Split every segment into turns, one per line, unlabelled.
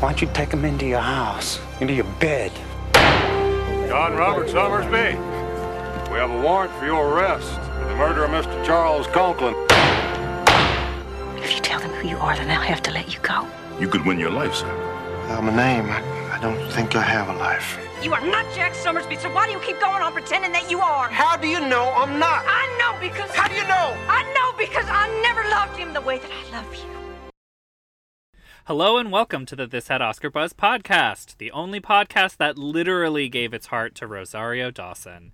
Why don't you take him into your house, into your bed?
John Robert Sommersby, we have a warrant for your arrest for the murder of Mr. Charles Conklin.
If you tell them who you are, then they'll have to let you go.
You could win your life, sir.
I'm a name. I, I don't think I have a life.
You are not Jack Sommersby, so why do you keep going on pretending that you are?
How do you know I'm not?
I know because.
How do you know?
I know because I never loved him the way that I love you.
Hello and welcome to the This Had Oscar Buzz podcast, the only podcast that literally gave its heart to Rosario Dawson.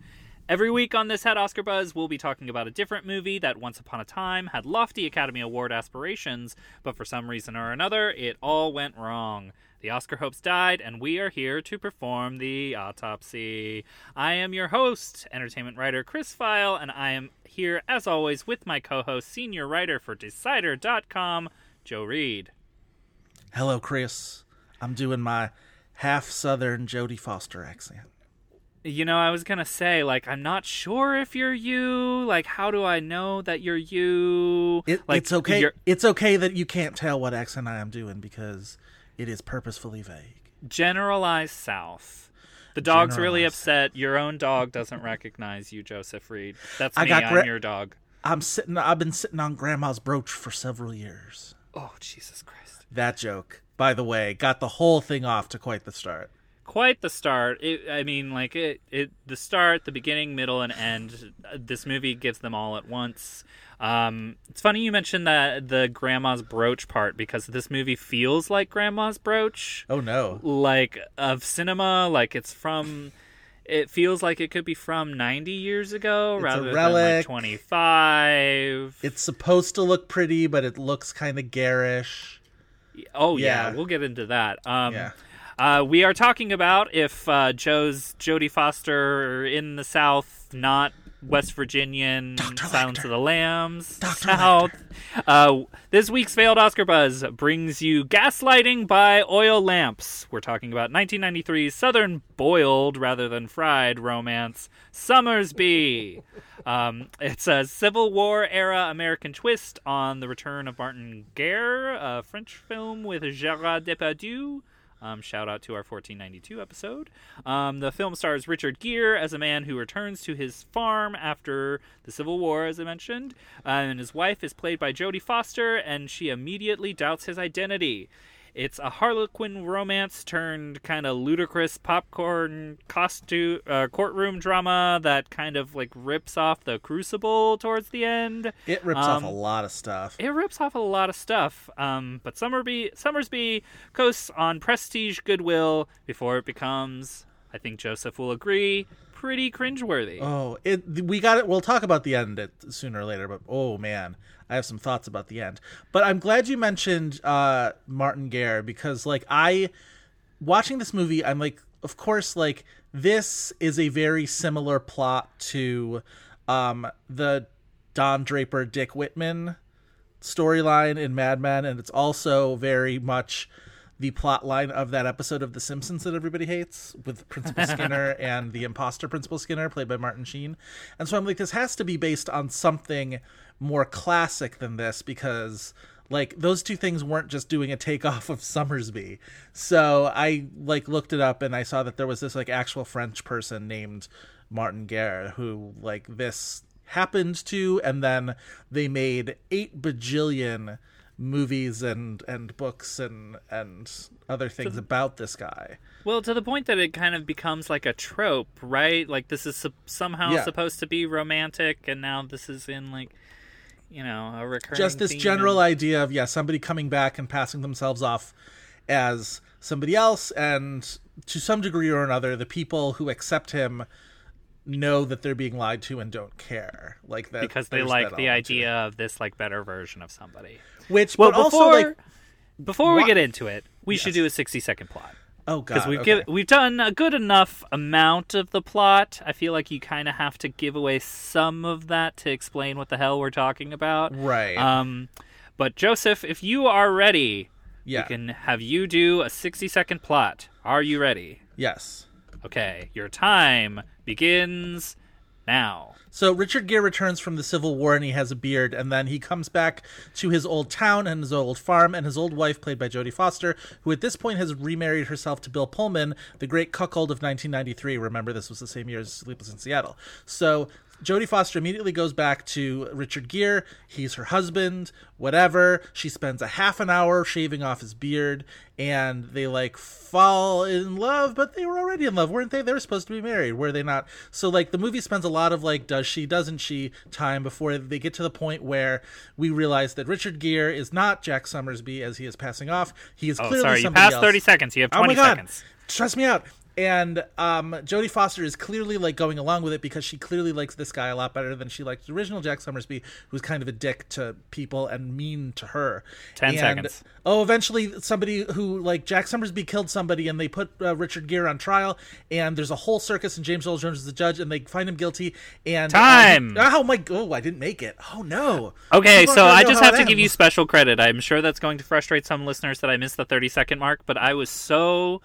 Every week on This Had Oscar Buzz, we'll be talking about a different movie that once upon a time had lofty Academy Award aspirations, but for some reason or another, it all went wrong. The Oscar hopes died, and we are here to perform the autopsy. I am your host, entertainment writer Chris Feil, and I am here, as always, with my co host, senior writer for Decider.com, Joe Reed.
Hello, Chris. I'm doing my half Southern Jodie Foster accent.
You know, I was gonna say, like, I'm not sure if you're you. Like, how do I know that you're you?
It,
like,
it's okay. It's okay that you can't tell what accent I am doing because it is purposefully vague.
generalized South. The dog's really upset. Your own dog doesn't recognize you, Joseph Reed. That's
I
me. I'm
gra-
your dog.
I'm sitting. I've been sitting on Grandma's brooch for several years.
Oh, Jesus Christ!
That joke, by the way, got the whole thing off to quite the start.
Quite the start. It, I mean, like it, it. The start, the beginning, middle, and end. uh, This movie gives them all at once. Um, it's funny you mentioned that the grandma's brooch part because this movie feels like grandma's brooch.
Oh no!
like of cinema like it's from it feels like it could be from 90 years ago
It's
rather than like 25
It's supposed to look pretty, but it looks kind of garish.
oh yeah.
yeah.
we'll get into that um
Yeah.
uh, we are talking about if uh, Joe's Jodie Foster in the South, not West Virginian,
Dr.
Silence
Lecter.
of the Lambs,
Dr.
South. Uh, this week's failed Oscar buzz brings you "Gaslighting" by Oil Lamps. We're talking about 1993's Southern boiled rather than fried romance, Sommersby. Um, it's a Civil War era American twist on the return of Martin Guerre, a French film with Gerard Depardieu. Um, shout out to our 1492 episode. Um, the film stars Richard Gere as a man who returns to his farm after the Civil War, as I mentioned, uh, and his wife is played by Jodie Foster, and she immediately doubts his identity. It's a Harlequin romance turned kind of ludicrous popcorn costume uh, courtroom drama that kind of like rips off the Crucible towards the end.
It rips off
Um,
a lot of stuff.
it rips off a lot of stuff. Um, but Summerby, Sommersby coasts on prestige goodwill before it becomes, I think Joseph will agree, pretty cringeworthy.
Oh, it. We got it. We'll talk about the end sooner or later. But oh man, I have some thoughts about the end. But I'm glad you mentioned uh, Martin Guerre because, like, I watching this movie, I'm like, of course, like this is a very similar plot to um, the Don Draper Dick Whitman storyline in Mad Men, and it's also very much the plot line of that episode of The Simpsons that everybody hates with Principal Skinner and the imposter Principal Skinner, played by Martin Sheen. And so I'm like, this has to be based on something more classic than this because like those two things weren't just doing a takeoff of Sommersby. So I like looked it up and I saw that there was this like actual French person named Martin Guerre who like this happened to and then they made eight bajillion movies and and books and and other things about this guy
Well, to the point that it kind of becomes like a trope, right? Like this is sup- somehow
Yeah.
supposed to be romantic, and now this is in like, you know, a recurring.
just this general
and-
idea of yeah somebody coming back and passing themselves off as somebody else and to some degree or another the people who accept him know that they're being lied to and don't care like that
because they like the idea of this like better version of somebody.
which
Well,
but
before
also like
before we get into it, we should do a 60 second plot.
Oh god.
Because we've
okay.
we've done a good enough amount of the plot. I feel like you kind of have to give away some of that to explain what the hell we're talking about.
Right.
Um, but Joseph, if you are ready,
yeah.
we can have you do a 60 second plot. Are you ready?
Yes.
Okay, your time begins now.
So Richard Gere returns from the Civil War and he has a beard, and then he comes back to his old town and his old farm and his old wife, played by Jodie Foster, who at this point has remarried herself to Bill Pullman, the great cuckold of 1993. Remember, this was the same year as Sleepless in Seattle. So Jodie Foster immediately goes back to Richard Gere. He's her husband, whatever. She spends a half an hour shaving off his beard, and they like fall in love, but they were already in love, weren't they? They were supposed to be married, were they not? So like the movie spends a lot of like does she, doesn't she time before they get to the point where we realize that Richard Gere is not Jack Sommersby as he is passing off. He is
Oh,
clearly
sorry, you passed
else.
30 seconds. You have 20 Oh
my god!
seconds.
Trust me out. And um, Jodie Foster is clearly like going along with it because she clearly likes this guy a lot better than she liked the original Jack Sommersby, who's kind of a dick to people and mean to her.
10
And-
seconds.
Oh, eventually somebody who like Jack Sommersby killed somebody, and they put uh, Richard Gere on trial, and there's a whole circus, and James Earl Jones is the judge, and they find him guilty. And uh,
Time!
oh my! Oh, I didn't make it. Oh no.
Okay,
People
so I just have to give you special credit. I'm sure that's going to frustrate some listeners that I missed the 30 second mark, but I was so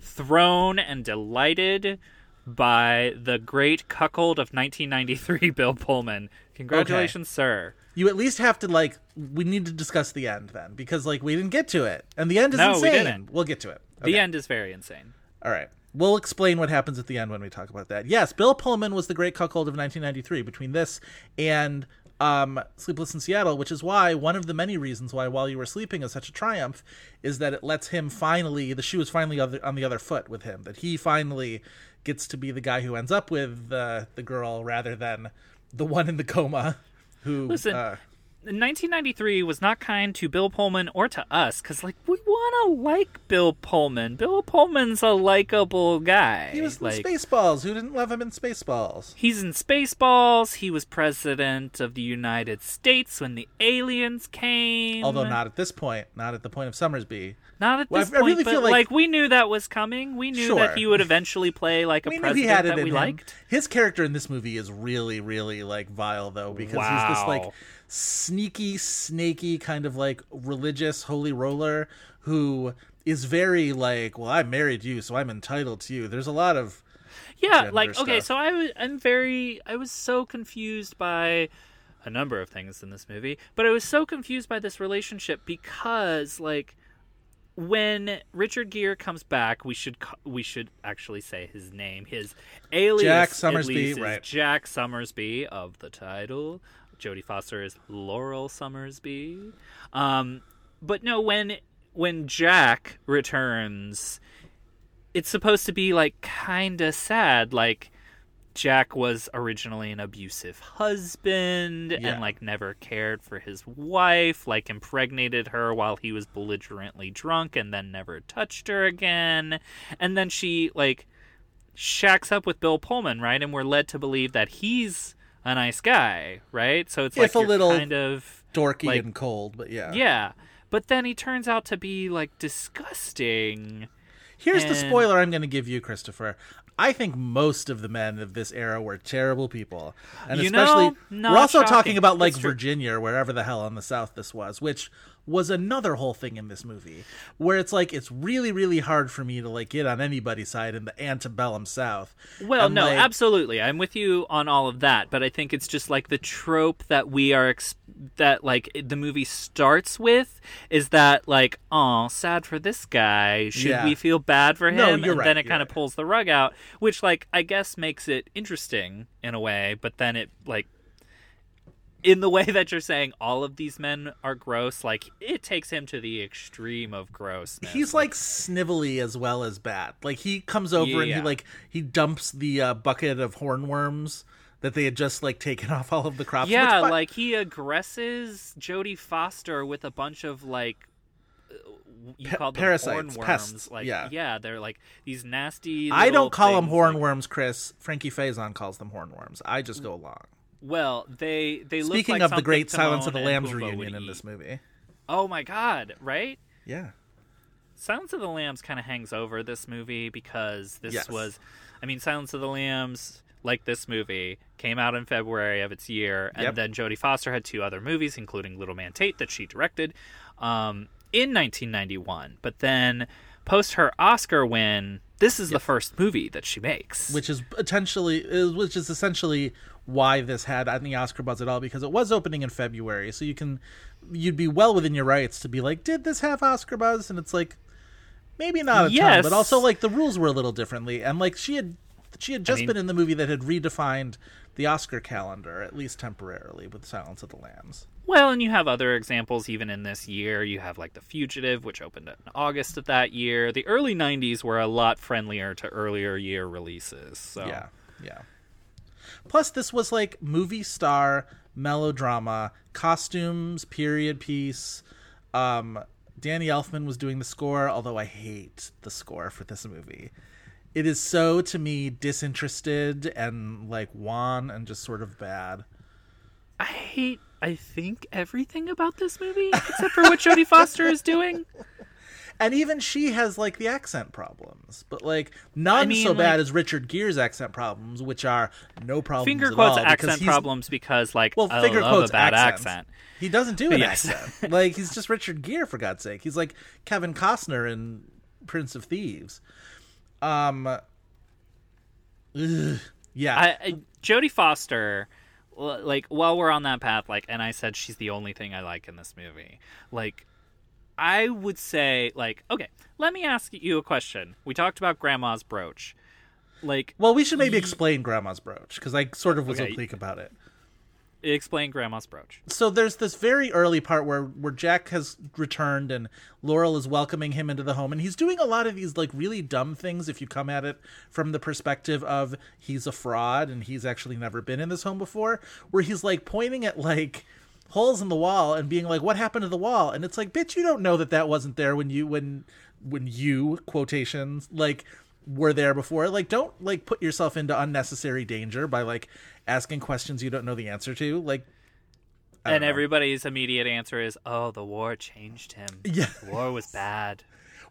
thrown and delighted by the great cuckold of 1993, Bill Pullman. Congratulations, sir.
You at least have to like. We need to discuss the end then, because like we didn't get to it, and the end is
No, we
insane.
didn't.
We'll get to it.
The end is very insane.
All right. We'll explain what happens at the end when we talk about that. Yes, Bill Pullman was the great cuckold of 1993 between this and um, Sleepless in Seattle, which is why one of the many reasons why While You Were Sleeping is such a triumph is that it lets him finally, the shoe is finally on the, other foot with him, that he finally gets to be the guy who ends up with uh, the girl rather than the one in the coma who.
Listen,
uh,
1993 was not kind to Bill Pullman or to us because, like, we want to like Bill Pullman. Bill Pullman's a likable guy.
he was
like,
in Spaceballs. Who didn't love him in Spaceballs?
He's in Spaceballs. He was president of the United States when the aliens came.
Although not at this point, not at the point of Sommersby.
not at
Well,
this
I- I
point,
really
but
feel
like,
like-
we knew that was coming. We knew
Sure.
that he would eventually play like a president
he had it
that
in
we
him.
liked.
His character in this movie is really, really like vile though, because he's this like
Wow.
Sneaky, snaky kind of like religious holy roller who is very like, well, I married you, so I'm entitled to you. There's a lot of
Yeah, like okay, so I was I'm very I was so confused by a number of things in this movie, but I was so confused by this relationship because like when Richard Gere comes back, we should we should actually say his name. His alias
Jack
Sommersby,
right.
Jack Sommersby of the title. Jodie Foster is Laurel Sommersby. Um, but no, when when Jack returns, it's supposed to be like kind of sad like Jack was originally an abusive husband
Yeah.
and like never cared for his wife, like impregnated her while he was belligerently drunk and then never touched her again. And then she like shacks up with Bill Pullman, right? And we're led to believe that he's a nice guy, right? So it's like
a little
kind of
dorky
Like-
and cold, but yeah.
yeah. But then he turns out to be like disgusting.
Here's the spoiler I'm going to give you, Christopher. I think most of the men of this era were terrible people, and
You
especially
know,
we're also
shocking.
talking about like Virginia or wherever the hell on the South this was, which was another whole thing in this movie where it's like it's really really hard for me to like get on anybody's side in the antebellum South.
Well, no,
like,
absolutely. I'm with you on all of that, but I think it's just like the trope that we are ex- that like the movie starts with is that like, oh, sad for this guy. Should
Yeah.
we feel bad for him?
No,
and
you're
then
right,
it kind of
right.
pulls the rug out, which like I guess makes it interesting in a way, but then it like in the way that you're saying all of these men are gross, like it takes him to the extreme of gross.
He's like snivelly as well as bad. Like he comes over and he like he dumps the uh, bucket of hornworms that they had just like taken off all of the crops.
Yeah,
which,
like he aggresses Jodie Foster with a bunch of like uh, you
Pa-
call them
parasites,
hornworms.
pests,
Like
yeah.
yeah, they're like these nasty.
I don't call them
like-
hornworms, Chris. Frankie Faison calls them hornworms. I just go along.
Well, they they
Speaking
like
of the great Silence of the Lambs
Pumbaa
reunion in this movie.
Oh my god! Right?
Yeah.
Silence of the Lambs kind of hangs over this movie because this
Yes.
was, I mean, Silence of the Lambs, like this movie, came out in February of its year, and
Yep.
then Jodie Foster had two other movies, including Little Man Tate that she directed um, in 1991. But then, post her Oscar win, this is the first movie that she makes.
which is potentially which is essentially why this had any Oscar buzz at all because it was opening in February, so you can you'd be well within your rights to be like, did this have Oscar buzz? And it's like maybe not a ton, but also like the rules were a little differently, and like she had she had just
mean-
been in the movie that had redefined the Oscar calendar at least temporarily with Silence of the Lambs.
Well, and you have other examples even in this year. You have like The Fugitive, which opened in August of that year. The early 90s were a lot friendlier to earlier year releases. So
Yeah, yeah. Plus, this was like movie star melodrama, costumes, period piece. Um, Danny Elfman was doing the score, although I hate the score for this movie. It is so to me disinterested and like wan and just sort of bad.
I hate, I think, everything about this movie except for what Jodie Foster is doing.
And even she has like the accent problems, but like none
mean,
so bad
like-
as Richard Gere's accent problems, which are no problems.
Finger
at
quotes
all, because
accent problems because, like,
Well,
I
finger quotes
a bad
accents.
accent.
He doesn't do an
Yes.
accent. Like he's just Richard Gere for God's sake. He's like Kevin Costner in Prince of Thieves. Um. ugh, yeah.
I, I Jodie Foster, like while we're on that path, like, and I said she's the only thing I like in this movie. Like, I would say, like, okay, let me ask you a question. We talked about Grandma's brooch. Like,
well, we should maybe explain Grandma's brooch because I sort of was
Okay.
oblique about it.
explain Grandma's brooch.
So there's this very early part where where Jack has returned and Laurel is welcoming him into the home and he's doing a lot of these like really dumb things if you come at it from the perspective of he's a fraud and he's actually never been in this home before where he's like pointing at like holes in the wall and being like what happened to the wall and it's like bitch you don't know that that wasn't there when you when when you quotations like were there before like don't like put yourself into unnecessary danger by like asking questions you don't know the answer to like
And
know.
everybody's immediate answer is, "Oh, the war changed him.
Yeah.
the war was bad.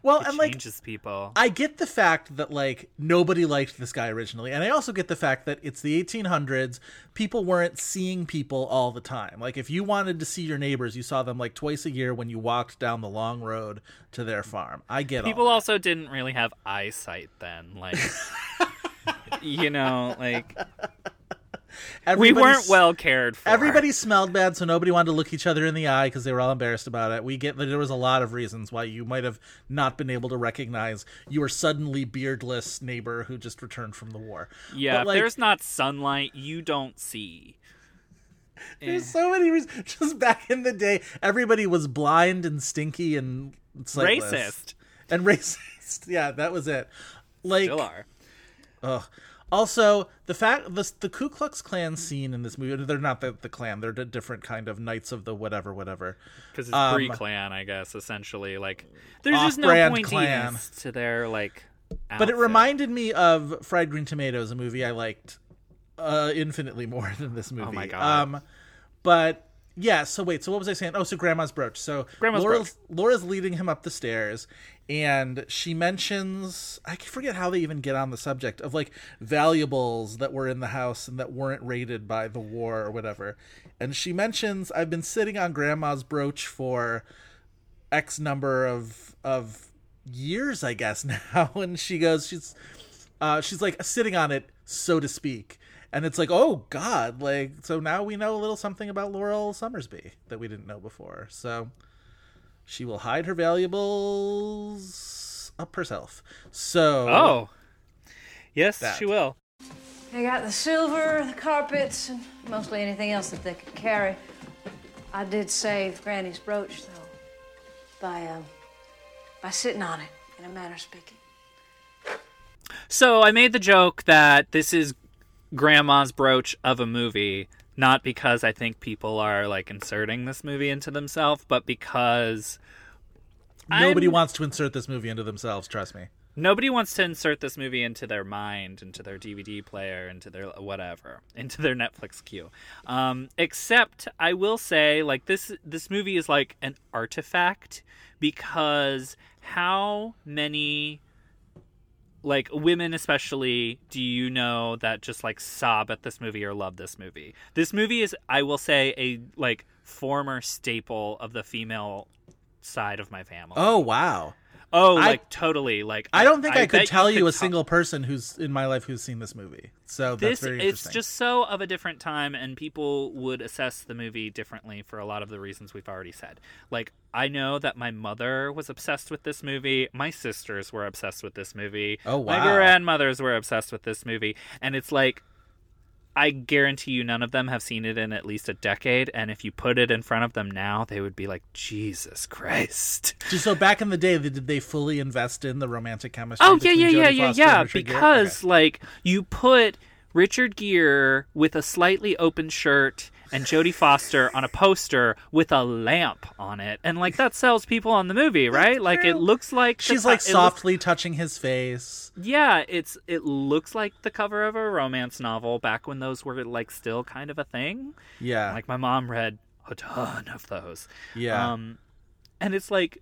Well,
It
and like
changes people."
I get the fact that like nobody liked this guy originally, and I also get the fact that it's the 1800s. People weren't seeing people all the time. Like if you wanted to see your neighbors, you saw them like twice a year when you walked down the long road to their farm. I get
it.
People
also didn't really have eyesight then. Like, you know, like. We weren't well cared for.
Everybody smelled bad, so nobody wanted to look each other in the eye because they were all embarrassed about it. We get that there was a lot of reasons why you might have not been able to recognize your suddenly beardless neighbor who just returned from the war.
Yeah,
like,
there's not sunlight, you don't see.
There's eh. so many reasons. Just back in the day, everybody was blind and stinky and sightless.
Racist.
and racist. Yeah, that was it. Like,
Still are.
ugh. Also, the fact the the Ku Klux Klan scene in this movie, they're not the, the Klan, they're a different kind of Knights of the whatever, whatever.
Because it's
Um,
pre-Klan, I guess. Essentially, like there's just no pointiness
Klan.
to their like.
But it reminded me of Fried Green Tomatoes, a movie I liked uh, infinitely more than this movie.
Oh my God.
Um, but yeah, so wait, so what was I saying? Oh, so Grandma's brooch. So
Grandma's
Laura's, Laura's leading him up the stairs, and she mentions I forget how they even get on the subject of like valuables that were in the house and that weren't raided by the war or whatever. And she mentions I've been sitting on Grandma's brooch for X number of of years, I guess now. And she goes, she's uh, she's like sitting on it, so to speak. And it's like, oh God, like so now we know a little something about Laurel Sommersby that we didn't know before. So she will hide her valuables up herself. So
Oh. Yes,
That.
she will.
They got the silver, the carpets, and mostly anything else that they could carry. I did save Granny's brooch, though, by uh, by sitting on it, in a manner of speaking.
So I made the joke that this is grandma's brooch of a movie, not because I think people are like inserting this movie into themselves, but because
nobody
I'm-
wants to insert this movie into themselves. Trust me.
Nobody wants to insert this movie into their mind, into their DVD player, into their whatever, into their Netflix queue. Um, except, I will say, like this, this movie is like an artifact because how many, like women especially, do you know that just like sob at this movie or love this movie? This movie is, I will say, a like former staple of the female side of my family.
Oh wow.
Oh,
I-
like totally. Like
I don't think I, could tell you,
could
a
tell-
single person who's in my life who's seen this movie. So that's
This it's just so of a different time, and people would assess the movie differently for a lot of the reasons we've already said. Like I know that my mother was obsessed with this movie. My sisters were obsessed with this movie.
Oh, wow!
My grandmothers were obsessed with this movie, and it's like. I guarantee you none of them have seen it in at least a decade, and if you put it in front of them now, they would be like, Jesus Christ.
So back in the day, did they fully invest in the romantic chemistry?
Oh yeah, yeah, yeah, yeah, yeah. Because
Okay.
like you put Richard Gere with a slightly open shirt and Jodie Foster on a poster with a lamp on it, and like that sells people on the movie, right? Like it looks like
she's
co-
like
it looks-
softly touching his face.
yeah, it's it looks like the cover of a romance novel back when those were like still kind of a thing.
Yeah,
Like my mom read a ton of those.
yeah.
Um, and it's like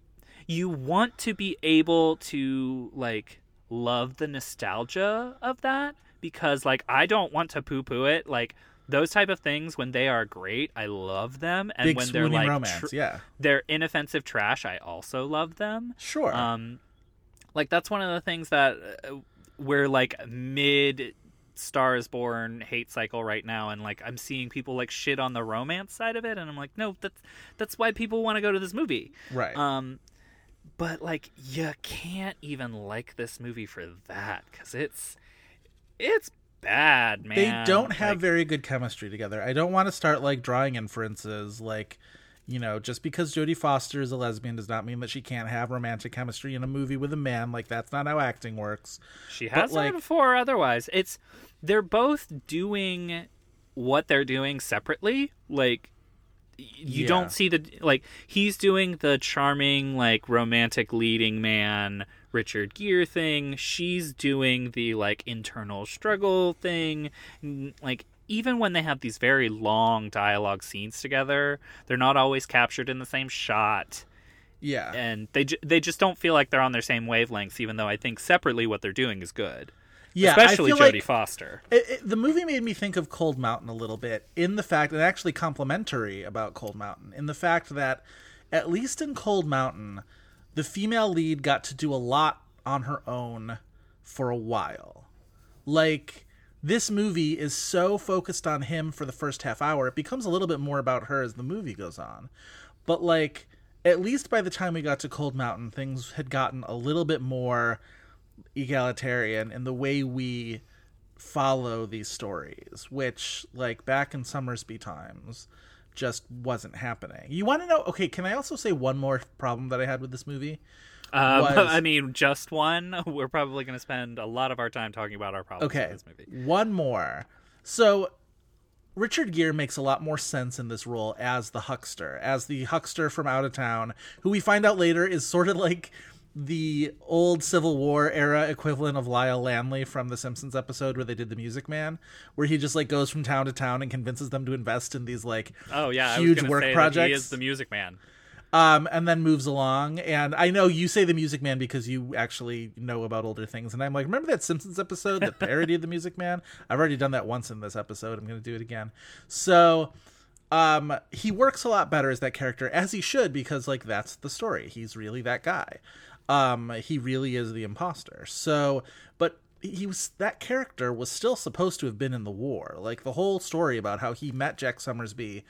you want to be able to like love the nostalgia of that because like I don't want to poo poo it. Like those type of things when they are great, I love them, and
Big
when they're like
romance.
tr-
yeah,
they're inoffensive trash, I also love them.
sure.
Um, like that's one of the things that uh, we're like mid Star is Born hate cycle right now, and like I'm seeing people like shit on the romance side of it, and I'm like, no, that's that's why people want to go to this movie.
right.
Um, but like you can't even like this movie for that because it's it's bad, man.
they don't have
Like,
very good chemistry together. I don't want to start like drawing inferences like you know, just because Jodie Foster is a lesbian does not mean that she can't have romantic chemistry in a movie with a man. Like that's not how acting works.
She
But,
has done
like-
before. Otherwise, it's they're both doing what they're doing separately. Like you
Yeah.
don't see the like he's doing the charming like romantic leading man Richard Gere thing. She's doing the like internal struggle thing. Like even when they have these very long dialogue scenes together, they're not always captured in the same shot
Yeah.
and they ju- they just don't feel like they're on their same wavelengths even though I think separately what they're doing is good.
yeah,
especially Jodie
like
Foster.
It, it, the movie made me think of Cold Mountain a little bit in the fact, and actually complimentary about Cold Mountain, in the fact that at least in Cold Mountain, the female lead got to do a lot on her own for a while. Like, this movie is so focused on him for the first half hour, it becomes a little bit more about her as the movie goes on. But, like, at least by the time we got to Cold Mountain, things had gotten a little bit more egalitarian in the way we follow these stories, which, like, back in Sommersby times, just wasn't happening. You want to know? Okay, can I also say one more problem that I had with this movie?
Um,
was-
I mean, just one. We're probably going to spend a lot of our time talking about our problems
Okay,
with this movie.
one more. So, Richard Gere makes a lot more sense in this role as the huckster, as the huckster from out of town, who we find out later is sort of like the old Civil War era equivalent of Lyle Lanley from the Simpsons episode where they did the Music Man, where he just like goes from town to town and convinces them to invest in these like
Oh yeah,
huge work projects.
He is the Music Man.
um, and then moves along. And I know you say the Music Man because you actually know about older things. And I'm like, remember that Simpsons episode that parodied the Music Man? I've already done that once in this episode. I'm going to do it again. So, um, he works a lot better as that character, as he should, because like that's the story. He's really that guy. Um, he really is the imposter. So, but he was that character was still supposed to have been in the war. Like the whole story about how he met Jack Sommersby,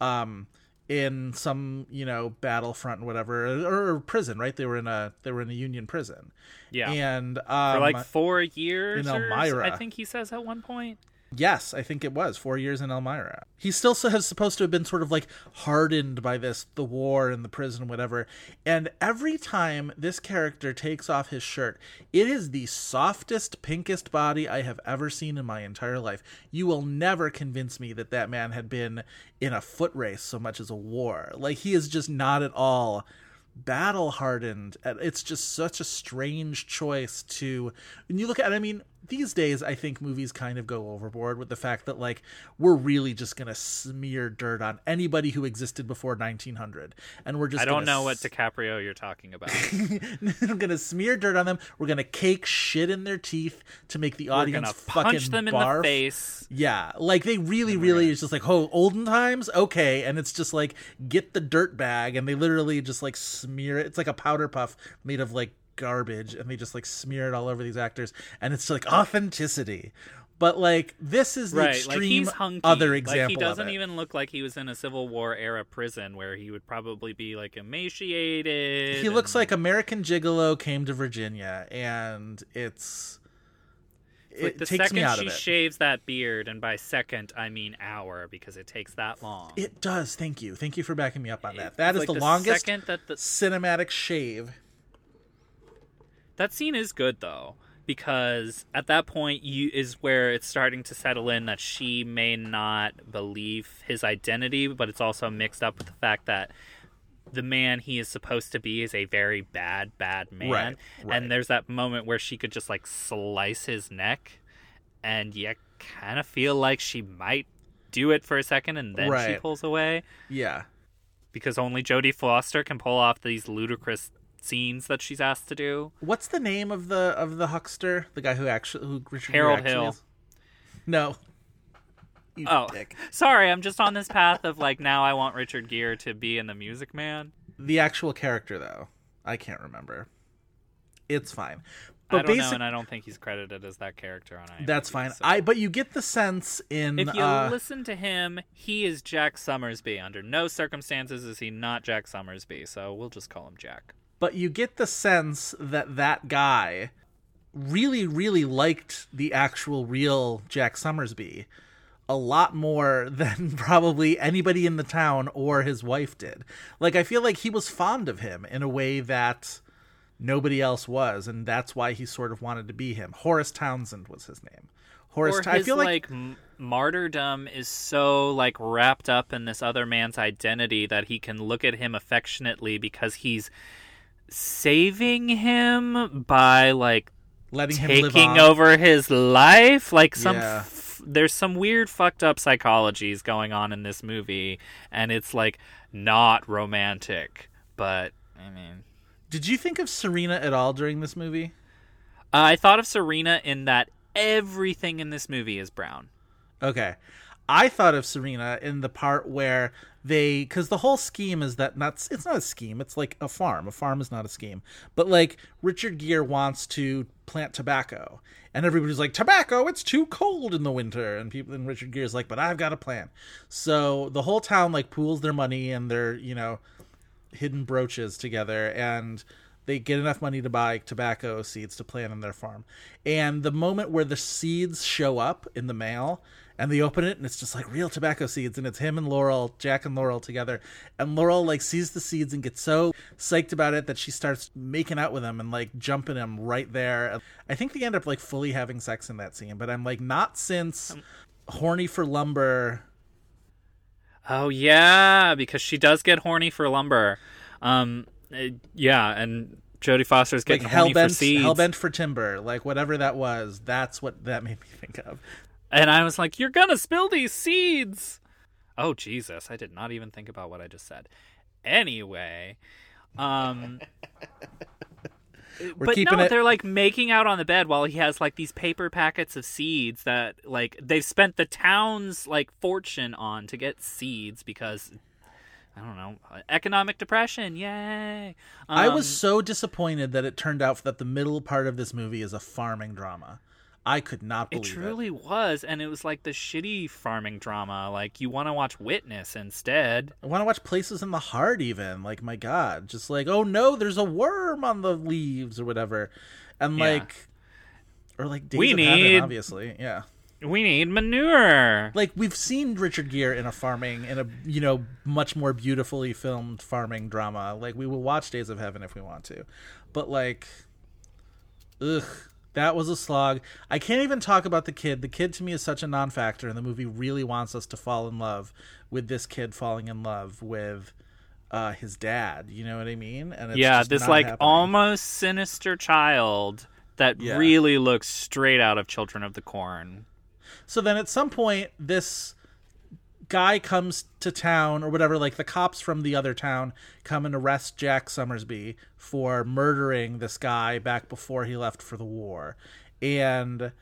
um, in some you know battlefront and whatever or, prison. Right? They were in a they were in a Union prison.
Yeah,
And um,
for like four years.
in Elmira.
I think he says at one point.
Yes, I think it was four years in Elmira. He still has supposed to have been sort of like hardened by this, the war and the prison, whatever. And every time this character takes off his shirt, it is the softest, pinkest body I have ever seen in my entire life. You will never convince me that that man had been in a foot race so much as a war. Like he is just not at all battle hardened. It's just such a strange choice to when you look at I mean, these days I think movies kind of go overboard with the fact that like we're really just going to smear dirt on anybody who existed before 1900 and we're just
I don't
gonna
know what
s-
DiCaprio you're talking about.
we're going to smear dirt on them. We're going to cake shit in their teeth to make the audience
gonna
fucking
punch them in the face.
Yeah, like they really, really is just like, oh, olden times, okay, and it's just like get the dirt bag, and they literally just like smear it. It's like a powder puff made of like garbage, and they just like smear it all over these actors, and it's like authenticity. But like this is the
Right,
extreme
like
other example.
Like he doesn't even look like he was in a Civil War era prison where he would probably be like emaciated.
He looks like American Gigolo came to Virginia, and it's.
like
It
the
takes me
second
out
she shaves that beard, and by second I mean hour because it takes that long.
It does. Thank you. Thank you for backing me up on that. That is
like
the,
the
longest
second that the-
cinematic shave.
That scene is good though because at that point you is where it's starting to settle in that she may not believe his identity, but it's also mixed up with the fact that the man he is supposed to be is a very bad bad man
Right, right.
and there's that moment where she could just like slice his neck and you kind of feel like she might do it for a second and then she pulls away
Yeah.
because only Jodie Foster can pull off these ludicrous scenes that she's asked to do.
What's the name of the of the huckster? The guy who actually who Richard
Harold
actually
Hill.
is? No. You
Oh,
dick.
sorry. I'm just on this path of like now I want Richard Gere to be in the Music Man.
The actual character though, I can't remember. It's fine.
I
But
don't know, and I don't think he's credited as that character on IMDb.
that's fine.
so-
I but you get the sense in
If you
uh,
listen to him, he is Jack Sommersby. Under no circumstances is he not Jack Sommersby. So we'll just call him Jack.
But you get the sense that that guy really really liked the actual real Jack Sommersby a lot more than probably anybody in the town or his wife did. Like I feel like he was fond of him in a way that nobody else was and that's why he sort of wanted to be him. Horace Townsend was his name. Horace
or
Ta- I feel
like,
like,
m- martyrdom is so like wrapped up in this other man's identity that he can look at him affectionately because he's saving him by like
letting him
taking over his life like some
Yeah.
f- there's some weird fucked up psychologies going on in this movie and it's like not romantic but i mean
Did you think of Serena at all during this movie?
uh, i thought of serena in that everything in this movie is brown
Okay. I thought of Serena in the part where they because the whole scheme is that not it's not a scheme it's like a farm. A farm is not a scheme. But like richard gere wants to plant tobacco. And everybody's like tobacco? It's too cold in the winter. And people and richard gere's like but i've got a plan. So the whole town like pools their money and their you know hidden brooches together and they get enough money to buy tobacco seeds to plant on their farm. And the moment where the seeds show up in the mail and they open it and it's just like real tobacco seeds and it's him and Laurel, Jack and Laurel together. And Laurel like sees the seeds and gets so psyched about it that she starts making out with him and like jumping him right there. I think they end up like fully having sex in that scene, but I'm like not since horny for lumber
oh yeah because she does get horny for lumber um uh, yeah and jodie foster's
like
getting
hell
horny for seeds
hell bent for timber, like whatever that was. That's what that made me think of.
And i was like you're gonna spill these seeds oh jesus i did not even think about what i just said anyway um
We're
but
keeping
no,
it-
they're like making out on the bed while he has like these paper packets of seeds that like they've spent the town's like fortune on to get seeds because I don't know economic depression. Yay!
I
Um,
was so disappointed that it turned out that the middle part of this movie is a farming drama. I could not
It
believe it.
truly was, and it was like the shitty farming drama. Like you want to watch Witness instead.
I want to watch Places in the Heart, even. Like, my God. Just like, oh no, there's a worm on the leaves or whatever. And
Yeah.
like, or like Days
We
of Heaven, obviously. Yeah.
We need manure.
Like, we've seen Richard Gere in a farming, in a, you know, much more beautifully filmed farming drama. Like, we will watch Days of Heaven if we want to. But like, ugh. That was a slog. I can't even talk about the kid. The kid to me is such a non factor, and the movie really wants us to fall in love with this kid falling in love with uh his dad. You know what I mean? And it's
yeah, this like
happening.
almost sinister child that
Yeah.
really looks straight out of Children of the Corn.
So then at some point, this guy comes to town or whatever, like the cops from the other town come and arrest Jack Sommersby for murdering this guy back before he left for the war. And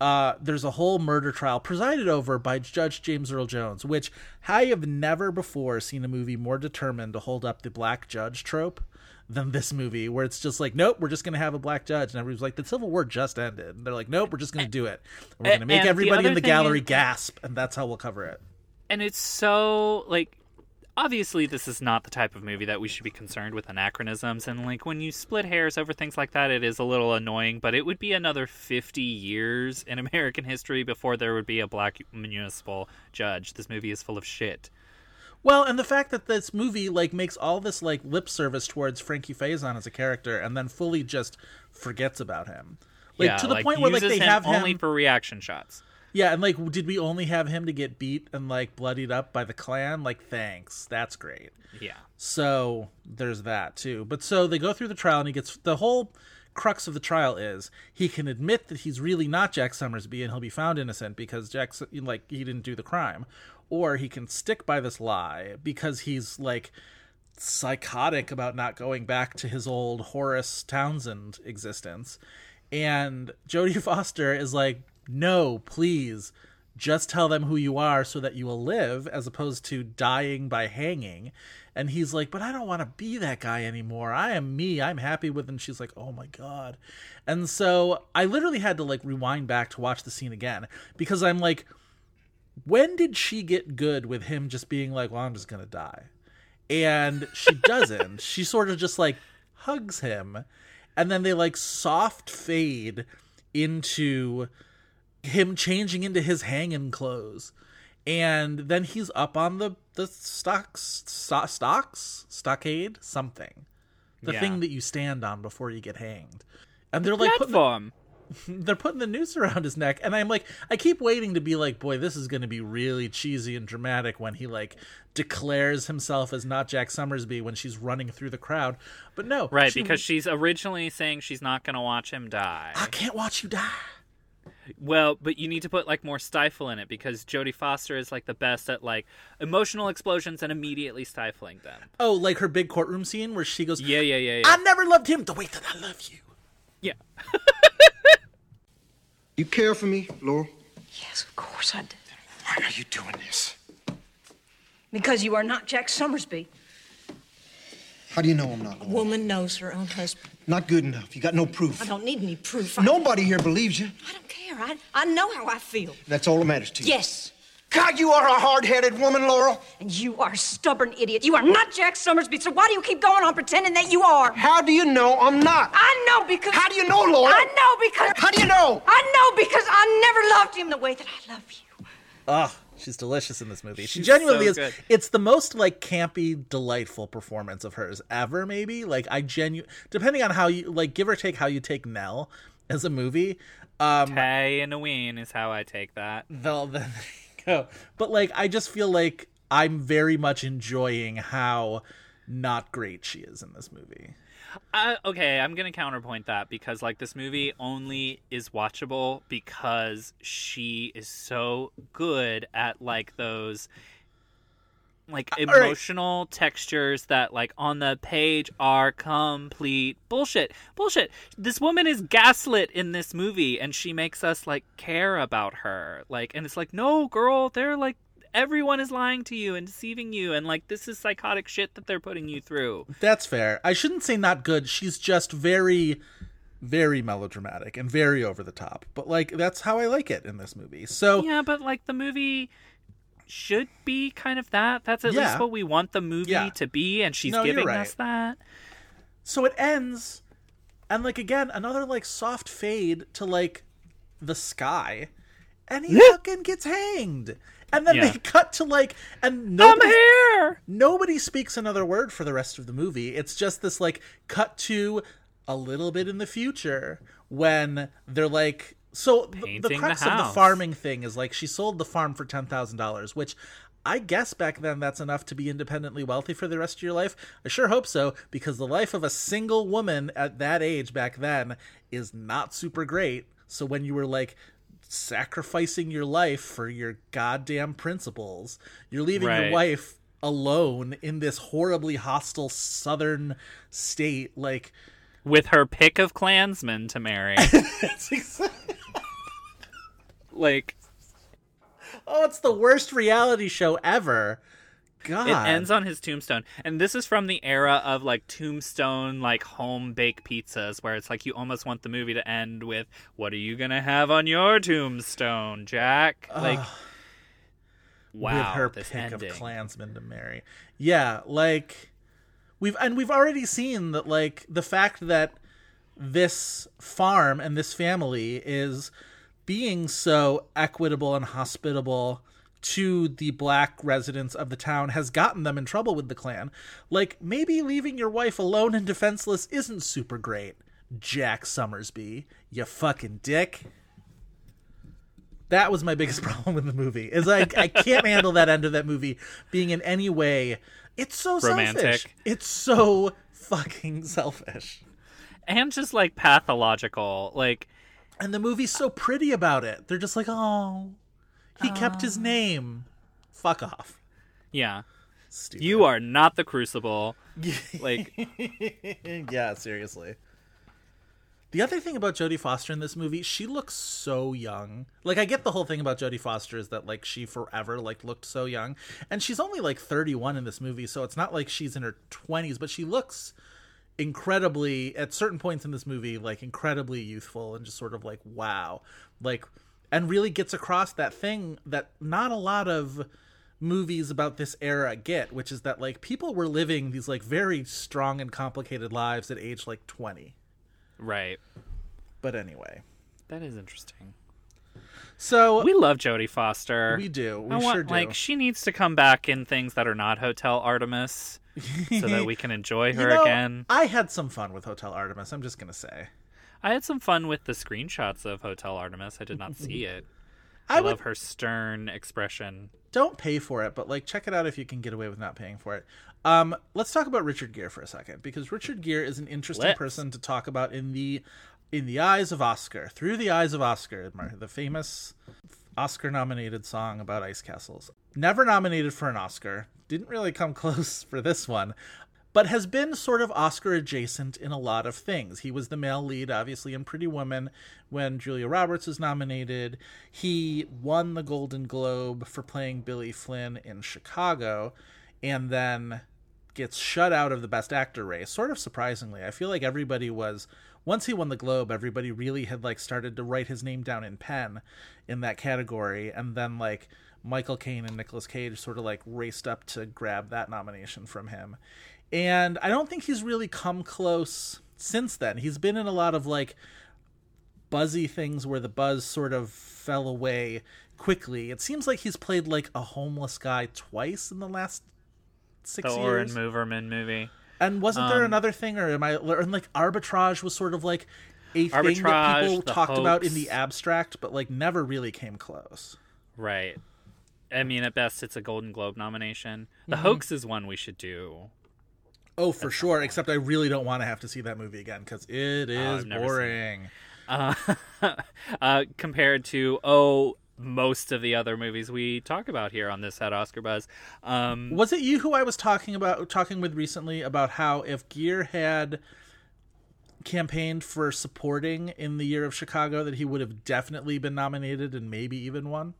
uh, there's a whole murder trial presided over by Judge James Earl Jones, which I have never before seen a movie more determined to hold up the black judge trope than this movie, where it's just like, nope, we're just going to have a black judge. And everybody's like, the Civil War just ended. And they're like, nope, we're just going to do it. We're going to make
and the
everybody in the gallery
is-
gasp, and that's how we'll cover it.
And it's so like obviously this is not the type of movie that we should be concerned with anachronisms. And like when you split hairs over things like that it is a little annoying. But it would be another 50 years in american history before there would be a black municipal judge. This movie is full of shit.
Well, and the fact that this movie like makes all this like lip service towards Frankie Faison as a character, and then fully just forgets about him, like
yeah,
to the point where like they
him
have him
only for reaction shots
Yeah, and like, did we only have him to get beat and like bloodied up by the Klan? Like, thanks, that's great.
yeah
So there's that too. But so they go through the trial, and he gets the whole crux of the trial is he can admit that he's really not Jack Sommersby, and he'll be found innocent because Jack like he didn't do the crime, or he can stick by this lie because he's like psychotic about not going back to his old Horace Townsend existence. And Jodie Foster is like, no, please, just tell them who you are so that you will live, as opposed to dying by hanging. And he's like, but I don't want to be that guy anymore. I am me. I'm happy with. And she's like, oh my god. And so I literally had to like rewind back to watch the scene again because I'm like, when did she get good with him just being like, well, I'm just gonna die? and she doesn't. she sort of just like hugs him, and then they like soft fade into him changing into his hanging clothes, and then he's up on the the stocks sto- stocks? Stockade? Something, the
Yeah.
thing that you stand on before you get hanged, and they're like putting the, they're putting the noose around his neck. And i'm like i keep waiting to be like boy this is going to be really cheesy and dramatic when he like declares himself as not jack sommersby when she's running through the crowd. But no
right
she-
because she's originally saying she's not going to watch him die.
I can't watch you die
Well, but you need to put like more stifle in it because Jodie Foster is like the best at like emotional explosions and immediately stifling them.
oh like her big courtroom scene where she goes
Yeah, yeah, yeah, yeah.
i never loved him the way that i love you
yeah.
You care for me, Laurel?
Yes, of course I did.
Why are you doing this?
Because you are not Jack Sommersby.
How do you know I'm not A
Woman knows her own husband.
Not good enough. You got no proof.
I don't need any proof. I,
Nobody here believes you.
I don't care. I, I know how I feel.
That's all that matters to you.
Yes.
God, you are a hard-headed woman, Laurel.
And you are a stubborn idiot. You are not Jack Sommersby, so why do you keep going on pretending that you are?
How do you know I'm not?
I know because.
How do you know, Laura?
I know because.
How do you know?
I know because I never loved him the way that I love you.
oh she's delicious in this movie she genuinely
so
is
good.
it's the most like campy delightful performance of hers ever maybe like i genu depending on how you like give or take how you take nell as a movie um
Tay and a ween is how I take that.
Well, then there you go. But like, I just feel like I'm very much enjoying how not great she is in this movie.
Uh, okay, I'm gonna counterpoint that because like this movie only is watchable because she is so good at like those like
Uh, all right.
emotional textures that like on the page are complete bullshit. Bullshit. This woman is gaslit in this movie and she makes us like care about her. Like and it's like, "No, girl, they're like everyone is lying to you and deceiving you and like this is psychotic shit that they're putting you through."
That's fair. I shouldn't say not good. She's just very, very melodramatic and very over the top. But like, that's how I like it in this movie. So
Yeah, but like the movie should be kind of that. That's at
Yeah.
least what we want the movie
Yeah.
to be, and she's
No,
giving
right.
us that.
so it ends, and like again, another like soft fade to like the sky, and he fucking gets hanged. And then
Yeah.
they cut to like, and
I'm
nobody,
here.
nobody speaks another word for the rest of the movie. It's just this like cut to a little bit in the future when they're like so the, the
Painting the
crux of the farming thing is like she sold the farm for ten thousand dollars, which I guess back then that's enough to be independently wealthy for the rest of your life. I sure hope so, because the life of a single woman at that age back then is not super great. So when you were like sacrificing your life for your goddamn principles, you're leaving your wife alone in this horribly hostile southern state. Like,
with her pick of Klansmen to marry. like
oh, it's the worst reality show ever. God.
it ends on his tombstone, and this is from the era of like tombstone, like home baked pizzas, where it's like you almost want the movie to end with "What are you gonna have on your tombstone, Jack?" Like, wow,
with her pick
ending.
of Klansmen to marry. Yeah, like we've and we've already seen that like the fact that this farm and this family is being so equitable and hospitable to the black residents of the town has gotten them in trouble with the Klan. Like maybe leaving your wife alone and defenseless isn't super great. Jack Sommersby, you fucking dick. That was my biggest problem with the movie. Is like I can't handle that end of that movie being in any way. It's so
Romantic.
selfish. It's so fucking selfish.
and just like pathological, like
And the movie's so pretty about it. They're just like, oh, he kept his um. name. Fuck off.
yeah,
Stupid.
you are not the Crucible. like,
yeah, seriously. The other thing about Jodie Foster in this movie, she looks so young. Like I get the whole thing about Jodie Foster is that like she forever like looked so young. And she's only like 31 in this movie, so it's not like she's in her 20s, but she looks incredibly at certain points in this movie like incredibly youthful and just sort of like wow. Like and really gets across that thing that not a lot of movies about this era get, which is that like people were living these like very strong and complicated lives at age like 20.
right?
But anyway.
That is interesting.
So
We love Jodie Foster.
We do. We
I want,
sure do.
Like she needs to come back in things that are not Hotel Artemis, so that we can enjoy
you
her
know,
again.
I had some fun with Hotel Artemis, I'm just going to say.
I had some fun with the screenshots of Hotel Artemis. I did not see it.
I
I,
would-
love her stern expression.
Don't pay for it, but like check it out if you can get away with not paying for it. Um, let's talk about Richard Gere for a second because Richard Gere is an interesting
Let's.
person to talk about in the in the eyes of Oscar, through the eyes of Oscar, the famous Oscar nominated song about ice castles. Never nominated for an Oscar, didn't really come close for this one, but has been sort of Oscar adjacent in a lot of things. He was the male lead, obviously, in Pretty Woman when Julia Roberts was nominated. He won the Golden Globe for playing Billy Flynn in Chicago, and then gets shut out of the Best Actor race, sort of surprisingly. I feel like everybody was once he won the Globe, everybody really had like started to write his name down in pen in that category, and then like Michael Caine and Nicolas Cage sort of like raced up to grab that nomination from him. And I don't think he's really come close since then. He's been in a lot of like buzzy things where the buzz sort of fell away quickly. It seems like he's played like a homeless guy twice in the last six
The Oren
years.
Moverman movie.
And wasn't there
Um,
another thing, or am I? And like arbitrage was sort of like a thing that people
The
talked about in the abstract, but like never really came close.
Right. I mean, at best, it's a Golden Globe nomination. The
Mhm.
Hoax is one we should do.
Oh, for sure. Except I really don't want to have to see that movie again because it is
Oh, I've
boring.
Uh, uh, compared to oh most of the other movies we talk about here on this at Oscar Buzz. Um,
Was it you who I was talking about talking with recently about how if Gere had campaigned for supporting in the year of Chicago that he would have definitely been nominated and maybe even won?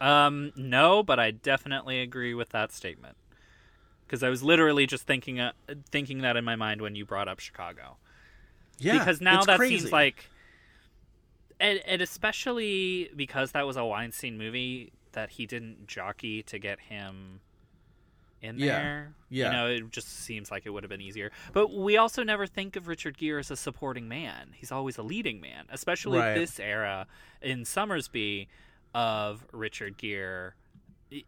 Um, no, but I definitely agree with that statement because I was literally just thinking uh, thinking that in my mind when you brought up Chicago.
Yeah,
because now that
crazy.
seems like, and, and especially because that was a Weinstein movie that he didn't jockey to get him in
Yeah.
there.
Yeah.
you know, it just seems like it would have been easier. But we also never think of Richard Gere as a supporting man. He's always a leading man, especially
Right.
this era in Sommersby of Richard Gere.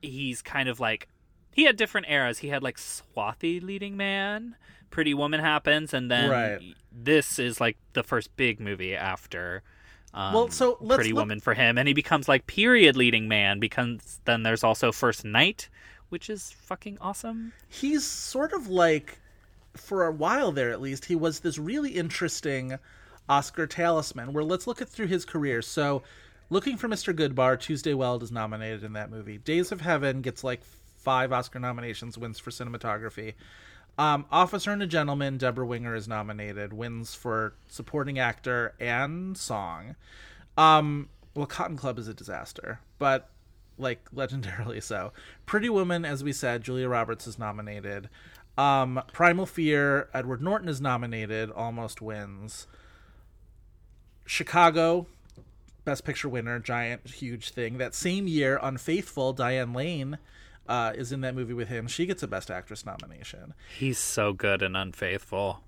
He's kind of like he had different eras. He had like swarthy leading man. Pretty Woman happens, and then
Right.
this is like the first big movie after. Um,
Well, so let's
Pretty
look-
Woman for him, and he becomes like period leading man. Because then there's also First Knight, which is fucking awesome.
he's sort of like for a while there at least he was this really interesting oscar talisman where let's look at through his career so looking for mr goodbar tuesday weld is nominated in that movie days of heaven gets like five oscar nominations wins for cinematography um, officer and a gentleman debra winger is nominated wins for supporting actor and song um, well, Cotton Club is a disaster, but like legendarily so. Pretty Woman, as we said, Julia Roberts is nominated. Um, Primal Fear, Edward Norton is nominated, almost wins. Chicago, Best Picture winner, giant, huge thing. That same year, Unfaithful, Diane Lane uh, is in that movie with him. She gets a Best Actress nomination.
He's so good and unfaithful.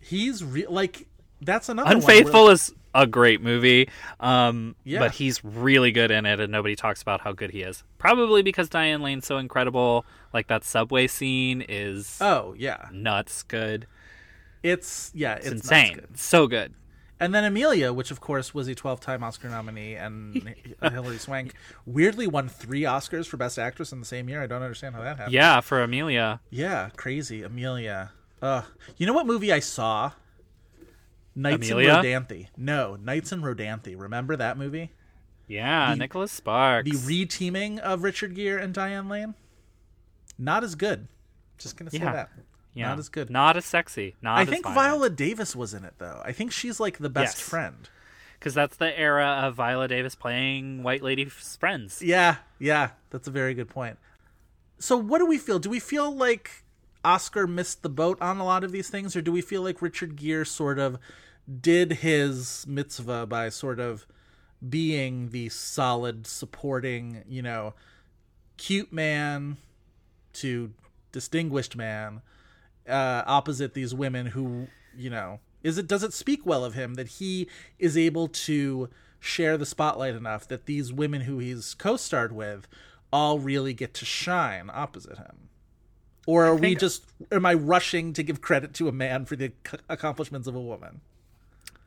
He's re- like that's another one
Unfaithful
where-
is a great movie, um,
Yeah.
but he's really good in it, and nobody talks about how good he is. Probably because Diane Lane's so incredible. Like that subway scene is
Oh yeah,
nuts good.
it's yeah,
It's,
it's,
insane.
good.
So good.
And then Amelia, which of course was a 12-time Oscar nominee, and Hilary Swank weirdly won three Oscars for Best Actress in the same year. I don't understand how that happened.
Yeah, for Amelia.
Yeah, crazy. Amelia. Uh, you know what movie I saw? Nights
Amelia?
in Rodanthe. No, Nights and Rodanthe. Remember that movie?
Yeah, Nicholas Sparks.
The reteaming of Richard Gere and Diane Lane. Not as good. Just gonna say
Yeah.
that.
Yeah.
Not as good.
Not as sexy. Not
I think
violent.
Viola Davis was in it though. I think she's like the best
Yes.
friend.
because that's the era of Viola Davis playing White Lady's friends.
Yeah, yeah, that's a very good point. So, what do we feel? Do we feel like Oscar missed the boat on a lot of these things, or do we feel like Richard Gere sort of did his mitzvah by sort of being the solid, supporting, you know, cute man to distinguished man, uh, opposite these women who, you know, is it does it speak well of him that he is able to share the spotlight enough that these women who he's co-starred with all really get to shine opposite him? Or are we just am I rushing to give credit to a man for the ac- accomplishments of a woman?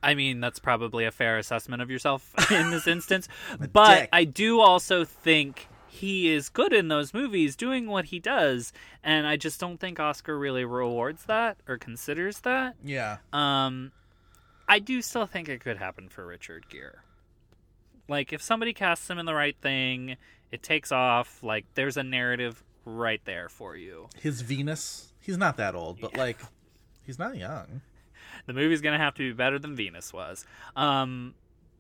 I mean, that's probably a fair assessment of yourself in this instance. but
dick.
I do also think he is good in those movies doing what he does, and I just don't think Oscar really rewards that or considers that.
Yeah.
Um, I do still think it could happen for Richard Gere. Like, if somebody casts him in the right thing, it takes off. Like, there's a narrative right there for you.
His Venus, he's not that old, but like he's not young.
The movie's gonna have to be better than Venus was. Um,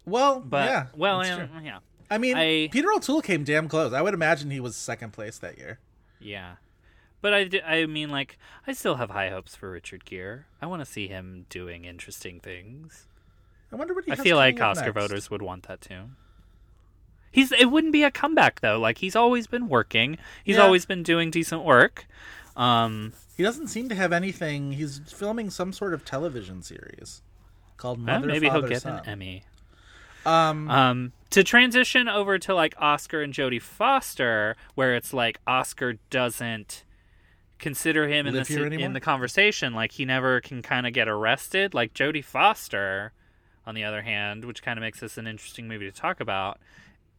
Well,
but
yeah.
well, yeah, yeah,
I mean,
I-
Peter O'Toole came damn close. I would imagine he was second place that year.
yeah. But I, I mean, like, I still have high hopes for Richard Gere. I want to see him doing interesting things.
I wonder what he.
I feel like Oscar
next.
voters would want that too. He's it wouldn't be a comeback though. Like he's always been working. He's
Yeah.
always been doing decent work. Um,
He doesn't seem to have anything. He's filming some sort of television series called
well,
Mother,
maybe
Father,
he'll get
Son.
an Emmy.
Um,
Um, to transition over to like Oscar and Jodie Foster, where it's like Oscar doesn't consider him in the
Live here
si-
anymore?
in the conversation. Like he never can kind of get arrested. Like Jodie Foster, on the other hand, which kind of makes this an interesting movie to talk about,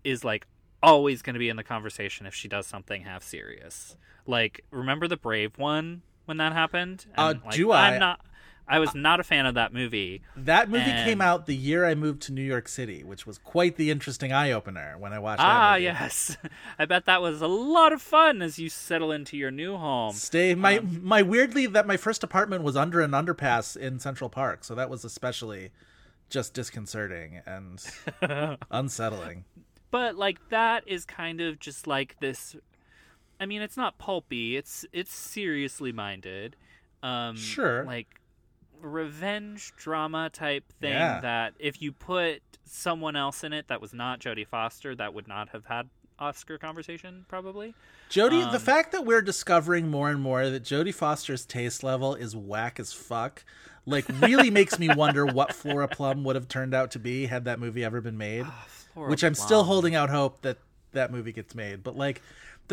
is like always going to be in the conversation if she does something half serious. Like remember the Brave one when that happened?
Uh,
like,
do I?
I'm not. I was not a fan of that movie.
that movie
and-
came out the year I moved to New York City, which was quite the interesting eye opener when I watched.
Ah,
that movie.
yes. I bet that was a lot of fun as you settle into your new home.
Stay my
Um,
my weirdly that my first apartment was under an underpass in Central Park, so that was especially just disconcerting and unsettling.
But like that is kind of just like this I mean, it's not pulpy. It's it's seriously minded. Um
Sure.
Like revenge drama type thing
Yeah.
that if you put someone else in it that was not Jodie Foster, that would not have had Oscar conversation probably.
Jodie, the
Um,
fact that we're discovering more and more that Jodie Foster's taste level is whack as fuck, like really makes me wonder what Flora Plum would have turned out to be had that movie ever been made.
Flora
which I'm still holding out hope that that movie gets made. But like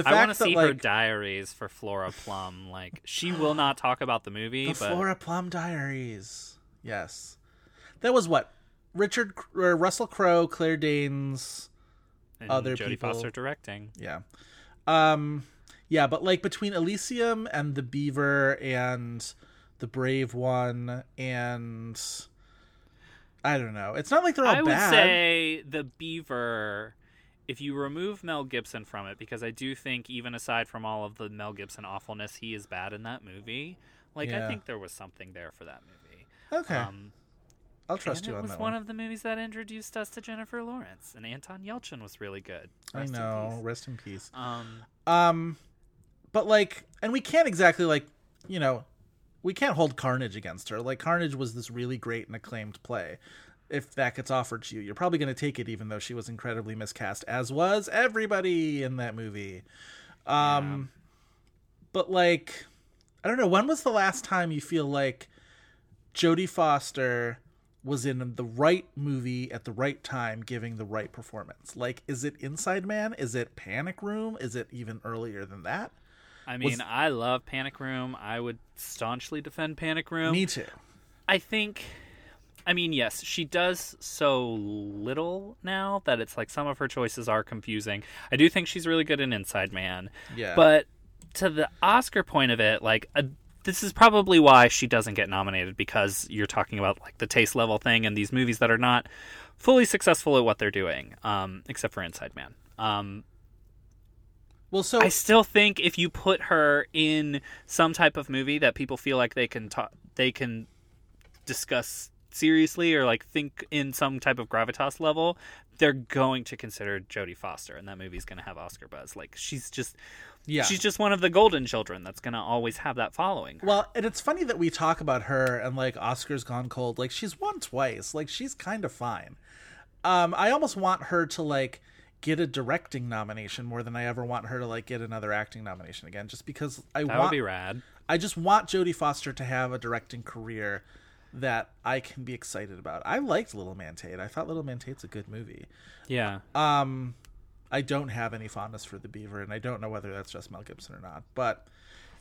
the
I want to see her diaries for Flora Plum. Like she will not talk about the movie,
the
but
Flora Plum Diaries, yes, that was what Richard or Russell Crowe, Claire Danes,
and
other
Jodie
people-
Foster directing.
yeah. Um, Yeah, but like between Elysium and the Beaver and the Brave One and I don't know. It's not like they're all
I would
bad.
say the Beaver. If you remove Mel Gibson from it, because I do think even aside from all of the Mel Gibson awfulness, he is bad in that movie. Like
Yeah.
I think there was something there for that movie.
Okay,
Um,
I'll trust
and
you
it
on
was
that
one
one.
of the movies that introduced us to Jennifer Lawrence, and Anton Yelchin was really good.
I
Rest in
know.
peace.
Rest in peace.
Um,
Um, but like, and we can't exactly like, you know, we can't hold Carnage against her. Like, Carnage was this really great and acclaimed play. If that gets offered to you, you're probably going to take it, even though she was incredibly miscast, as was everybody in that movie. Um, but like, I don't know. When was the last time you feel like Jodie Foster was in the right movie at the right time, giving the right performance? Like, is it Inside Man? Is it Panic Room? Is it even earlier than that?
I mean,
Was-
I love Panic Room. I would staunchly defend Panic Room.
Me too.
I think I mean, yes, she does so little now that it's like some of her choices are confusing. I do think she's really good in Inside Man.
Yeah.
But to the Oscar point of it, like uh this is probably why she doesn't get nominated because you're talking about like the taste level thing and these movies that are not fully successful at what they're doing, um, except for Inside Man. Um,
Well, so
I still think if you put her in some type of movie that people feel like they can talk, they can discuss seriously or like think in some type of gravitas level, they're going to consider Jodie Foster, and that movie's going to have Oscar buzz. Like she's just,
Yeah.
she's just one of the golden children that's going to always have that following. her.
Well, and it's funny that we talk about her and like Oscar's gone cold. Like she's won twice. Like she's kind of fine. Um, I almost want her to like get a directing nomination more than I ever want her to like get another acting nomination again. Just because I
that
want,
would be rad.
I just want Jodie Foster to have a directing career that I can be excited about. I liked Little Man Tate. I thought Little Man Tate's a good movie.
Yeah.
Um, I don't have any fondness for the Beaver, and I don't know whether that's just Mel Gibson or not. But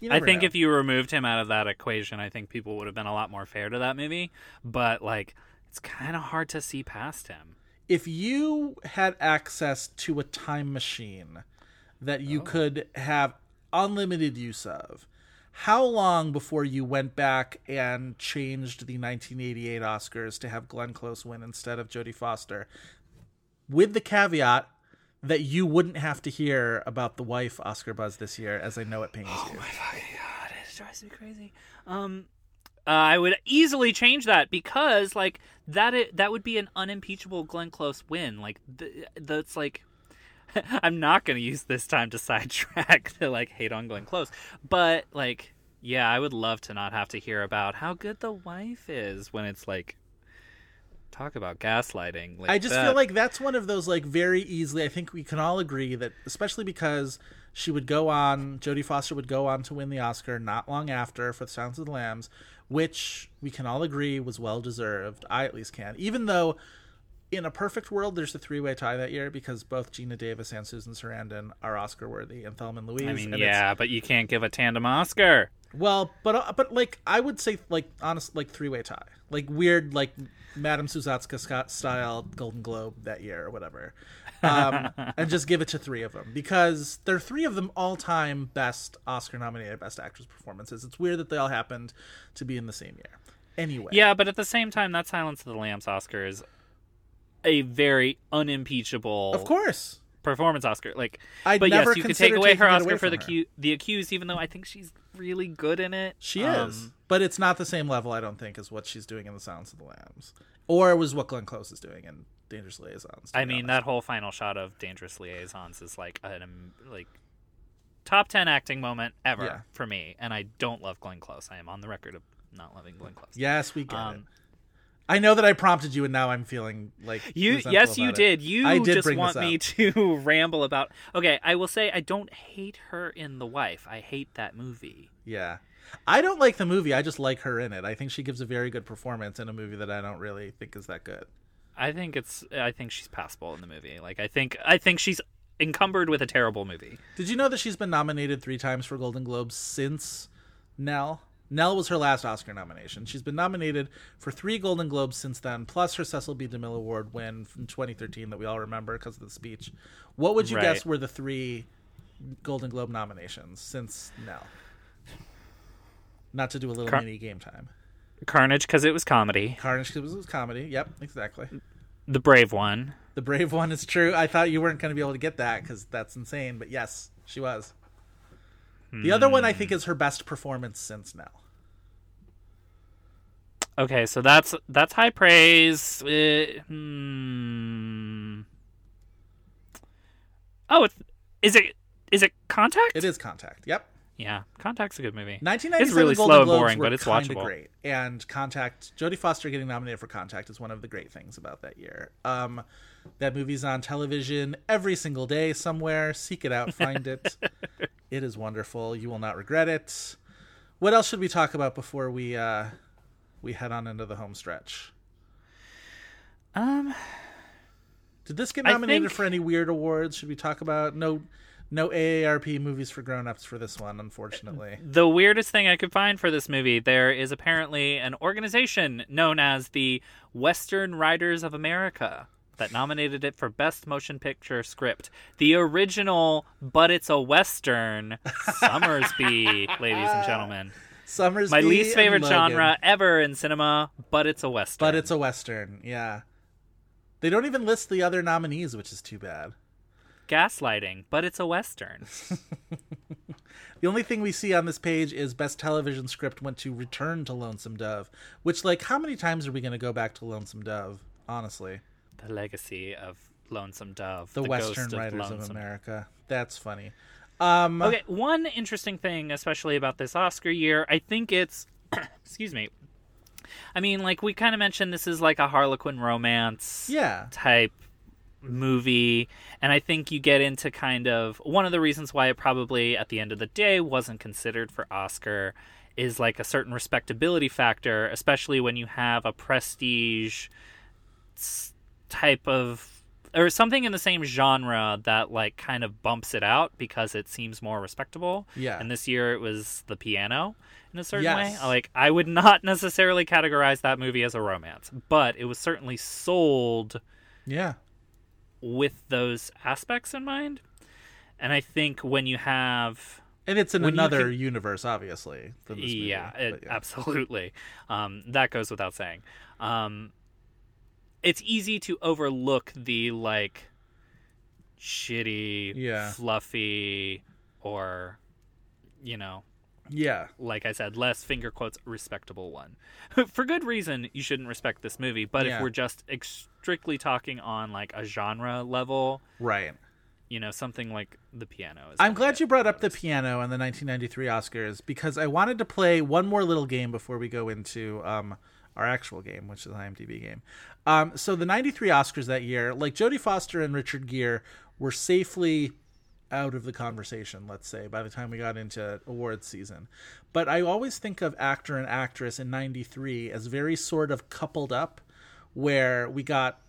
you
I think
know.
if you removed him out of that equation, I think people would have been a lot more fair to that movie. But like, it's kind of hard to see past him.
if you had access to a time machine that you could have unlimited use of, how long before you went back and changed the 1988 Oscars to have Glenn Close win instead of Jodie Foster, with the caveat that you wouldn't have to hear about the wife Oscar buzz this year, as I know it pains you.
God, it drives me crazy. Um, uh, I would easily change that because like that i that would be an unimpeachable Glenn Close win. Like th- that's like. I'm not going to use this time to sidetrack to like hate on Glenn Close, but like, yeah, I would love to not have to hear about how good the wife is when it's like, talk about gaslighting. Like
I just
that.
feel like that's one of those like very easily. I think we can all agree that, especially because she would go on, Jodie Foster would go on to win the Oscar not long after for *The Silence of the Lambs*, which we can all agree was well deserved. I at least can, even though. In a perfect world, there's a three-way tie that year because both Geena Davis and Susan Sarandon are Oscar-worthy, and Thelma and Louise.
I mean, yeah, but you can't give a tandem Oscar.
well, but uh, but like I would say like honest like three way tie, like weird like Madame Sousatzka Scott style Golden Globe that year or whatever, um, and just give it to three of them because they're three of them all time best Oscar nominated best actress performances. It's weird that they all happened to be in the same year. Anyway,
Yeah, but at the same time, that Silence of the Lambs Oscar is a very unimpeachable,
of course.
performance Oscar. Like,
I'd
but
never
yes, you could take away her Oscar
away
for the
her.
the accused, even though I think she's really good in it.
She
Um,
is, but it's not the same level. I don't think as what she's doing in The Silence of the Lambs, or was what Glenn Close is doing in Dangerous Liaisons.
I mean,
honest.
that whole final shot of Dangerous Liaisons is like an um, like top ten acting moment ever
Yeah.
for me, and I don't love Glenn Close. I am on the record of not loving Glenn Close.
Yes, we get it. I know that I prompted you, and now I'm feeling like
You yes, you
it.
did. You
I did
just want me to ramble about. Okay, I will say I don't hate her in The Wife. I hate that movie.
Yeah, I don't like the movie. I just like her in it. I think she gives a very good performance in a movie that I don't really think is that good.
I think it's. I think she's passable in the movie. Like I think. I think she's encumbered with a terrible movie.
Did you know that she's been nominated three times for Golden Globes since Nell? Nell was her last Oscar nomination. She's been nominated for three Golden Globes since then, plus her Cecil B. DeMille Award win from 2013 that we all remember because of the speech. What would you
Right.
guess were the three Golden Globe nominations since Nell. Not to do a little
Car-
mini game time.
Carnage because it was comedy.
Carnage because it was comedy. Yep, exactly.
The Brave one.
The brave one is true. I thought you weren't going to be able to get that because that's insane, but yes, she was. The other one I think is her best performance since now.
Okay, so that's that's high praise. Uh, hmm. Oh, it's, is it is it Contact?
It is Contact. Yep.
Yeah, Contact's a good movie.
1997
It's really
Golden
slow and
Globes
boring, but it's watchable.
great. And Contact, Jodie Foster getting nominated for Contact is one of the great things about that year. Um, that movie's on television every single day somewhere. Seek it out, find it. it is wonderful. You will not regret it. What else should we talk about before we uh, we head on into the home stretch?
Um,
Did this get nominated
think-
for any weird awards? Should we talk about no no AARP movies for grown-ups for this one, unfortunately.
the weirdest thing I could find for this movie, there is apparently an organization known as the Western Writers of America that nominated it for Best Motion Picture Script. The original, but it's a Western, Sommersby, ladies and gentlemen.
Sommersby
My least favorite genre ever in cinema, but it's a Western.
But it's a western, yeah. They don't even list the other nominees, which is too bad.
Gaslighting, but it's a Western.
The only thing we see on this page is best television script went to Return to Lonesome Dove, which like how many times are we going to go back to Lonesome Dove? Honestly,
the legacy of Lonesome Dove.
the,
ghost
Western
of
writers of
Lonesome
America. That's funny. Um,
Okay, one interesting thing, especially about this Oscar year, I think it's, excuse me. I mean, like we kind of mentioned, this is like a Harlequin romance
Yeah.
type movie, and I think you get into kind of one of the reasons why it probably at the end of the day wasn't considered for Oscar is like a certain respectability factor, especially when you have a prestige type of or something in the same genre that like kind of bumps it out because it seems more respectable.
Yeah.
And this year it was the piano in a certain
Yes.
way. Like I would not necessarily categorize that movie as a romance, but it was certainly sold
Yeah.
With those aspects in mind. And I think when you have
And it's in another
can-
universe, obviously. Than this movie,
yeah, it, absolutely. Um, that goes without saying. Um, it's easy to overlook the like shitty,
Yeah.
fluffy, or you know,
Yeah.
like I said, less finger quotes respectable one. For good reason, you shouldn't respect this movie. But
Yeah.
if we're just ex- strictly talking on like a genre level,
Right.
you know, something like the piano. Is
I'm glad you brought up the piano and the 1993 Oscars because I wanted to play one more little game before we go into um, our actual game, which is an IMDb game. Um, so the 93 Oscars that year, like Jodie Foster and Richard Gere were safely out of the conversation, let's say, by the time we got into awards season. But I always think of actor and actress in 93 as very sort of coupled up, where we got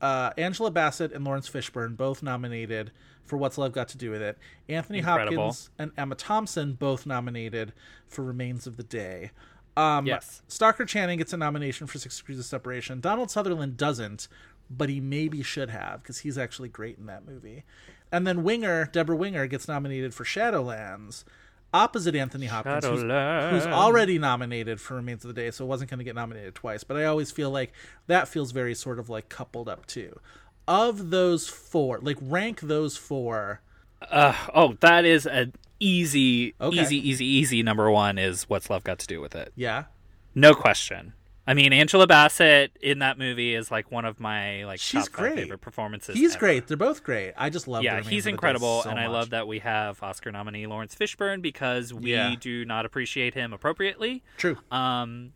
uh, Angela Bassett and Laurence Fishburne both nominated for What's Love Got to Do with It. Anthony
Incredible.
Hopkins and Emma Thompson both nominated for Remains of the Day. Um,
Yes.
Stockard Channing gets a nomination for Six Degrees of Separation. Donald Sutherland doesn't, but he maybe should have because he's actually great in that movie. And then Winger, Debra Winger, gets nominated for Shadowlands, opposite Anthony Hopkins, who's, who's already nominated for Remains of the Day, so it wasn't going to get nominated twice. But I always feel like that feels very sort of like coupled up too. Of those four, like rank those four.
Uh, oh, that is an easy,
Okay.
easy, easy, easy number one is what's love got to do with it.
Yeah,
No question. I mean, Angela Bassett in that movie is like one of my like
She's
top
great.
five favorite performances.
he's
ever.
great. They're both great. I just love.
Yeah, he's
of the Day
incredible,
so
and I love that we have Oscar nominee Laurence Fishburne because we
Yeah.
do not appreciate him appropriately.
True.
Um,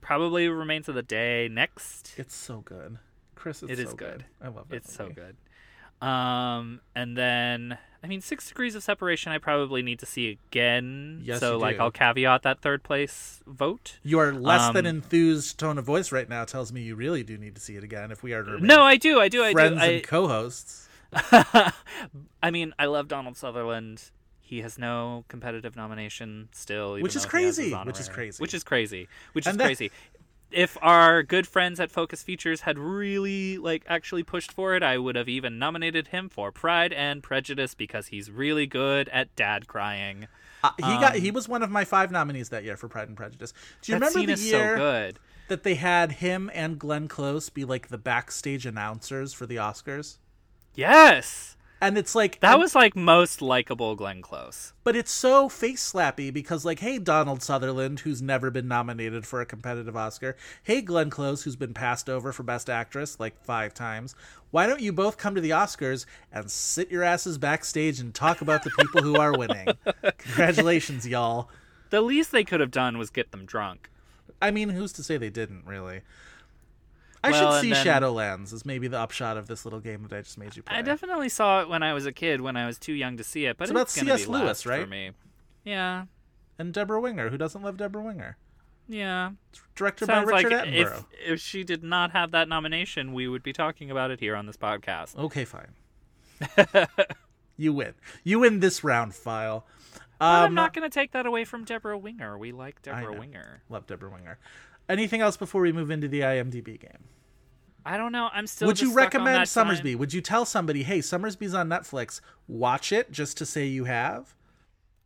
probably remains of the day next.
It's so good, Chris. It's
It is
so
good.
I love it.
It's so good. Um, and then I mean, Six Degrees of Separation. I probably need to see again.
Yes,
so like
do.
I'll caveat that third place vote.
Your less than
Um,
enthused tone of voice right now tells me you really do need to see it again if we are to
No, I do. I do. I
friends
do. I,
and co-hosts.
I mean, I love Donald Sutherland. He has no competitive nomination still,
Which is
though he has his
crazy, which is crazy.
Which is crazy. Which is
that-
crazy. If our good friends at Focus Features had really like actually pushed for it, I would have even nominated him for Pride and Prejudice because he's really good at dad crying.
Uh, he got he was one of my five nominees that year for Pride and Prejudice. Do you remember the year
so good.
that they had him and Glenn Close be like the backstage announcers for the Oscars?
Yes.
And it's like
That was like most likable Glenn Close.
but it's so face slappy because like hey Donald Sutherland who's never been nominated for a competitive Oscar. Hey Glenn Close who's been passed over for best actress like 5 times. Why don't you both come to the Oscars and sit your asses backstage and talk about the people who are winning? Congratulations y'all.
The least they could have done was get them drunk.
I mean who's to say they didn't really I
Well,
should see
then-
Shadowlands as maybe the upshot of this little game that I just made you play
I definitely saw it when I was a kid, when I was too young to see it. But
It's
it's,
about C.S.
be
Lewis,
last for me. Yeah,
and Debra Winger who doesn't love Debra Winger
yeah.
directed
Sounds
by Richard
like if
Attenborough
if she did not have that nomination, we would be talking about it here on this podcast.
Okay, fine. you win. You win this round, file.
But I'm
Um,
not going to take that away from Debra Winger. We like
Debra.
Winger.
Love Debra Winger. Anything else before we move into the IMDb game?
I don't know. I'm still.
Would you recommend
time.
Sommersby? Would you tell somebody, "Hey, Sommersby's on Netflix. Watch it," just to say you have?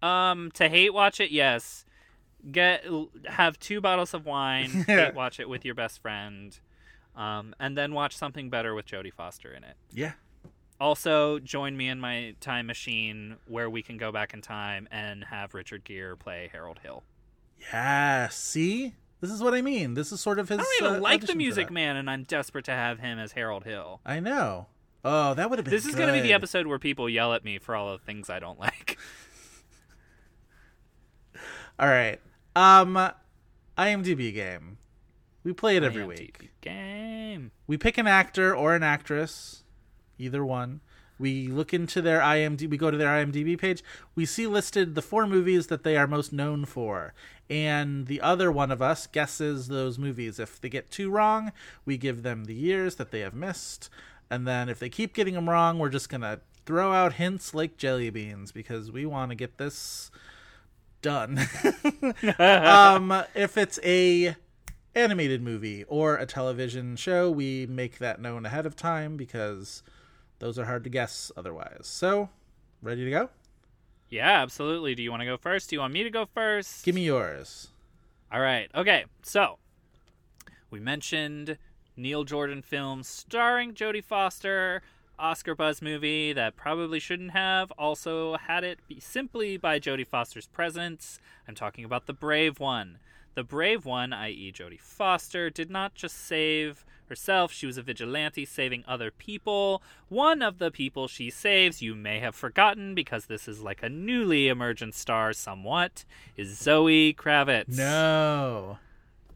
Um, to hate watch it, yes. Get have two bottles of wine. hate watch it with your best friend, um, and then watch something better with Jodie Foster in it.
Yeah.
Also, join me in my time machine where we can go back in time and have Richard Gere play Harold Hill.
Yeah. See, this is what I mean. This is sort of his.
I don't even
uh,
like the Music. Man, and I'm desperate to have him as Harold Hill.
I know. Oh, that would have been.
This is going to be the episode where people yell at me for all the things I don't like.
All right. Um, IMDb game. We play it every
IMDb
week.
Game.
We pick an actor or an actress, either one. We look into their IMDb. We go to their IMDb page. We see listed the four movies that they are most known for, and the other one of us guesses those movies. If they get two wrong, we give them the years that they have missed, and then if they keep getting them wrong, we're just gonna throw out hints like jelly beans because we want to get this done. um, if it's a animated movie or a television show, we make that known ahead of time because those are hard to guess otherwise. So, ready to go?
Yeah, absolutely. Do you want to go first? Do you want me to go first?
Give me yours.
All right. Okay. So, we mentioned Neil Jordan film starring Jodie Foster, Oscar buzz movie that probably shouldn't have. Also had it be simply by Jodie Foster's presence. I'm talking about The Brave One. The Brave One, i.e., Jodie Foster, did not just save herself, she was a vigilante saving other people. One of the people she saves, you may have forgotten because this is like a newly emergent star somewhat, is Zoe Kravitz.
No.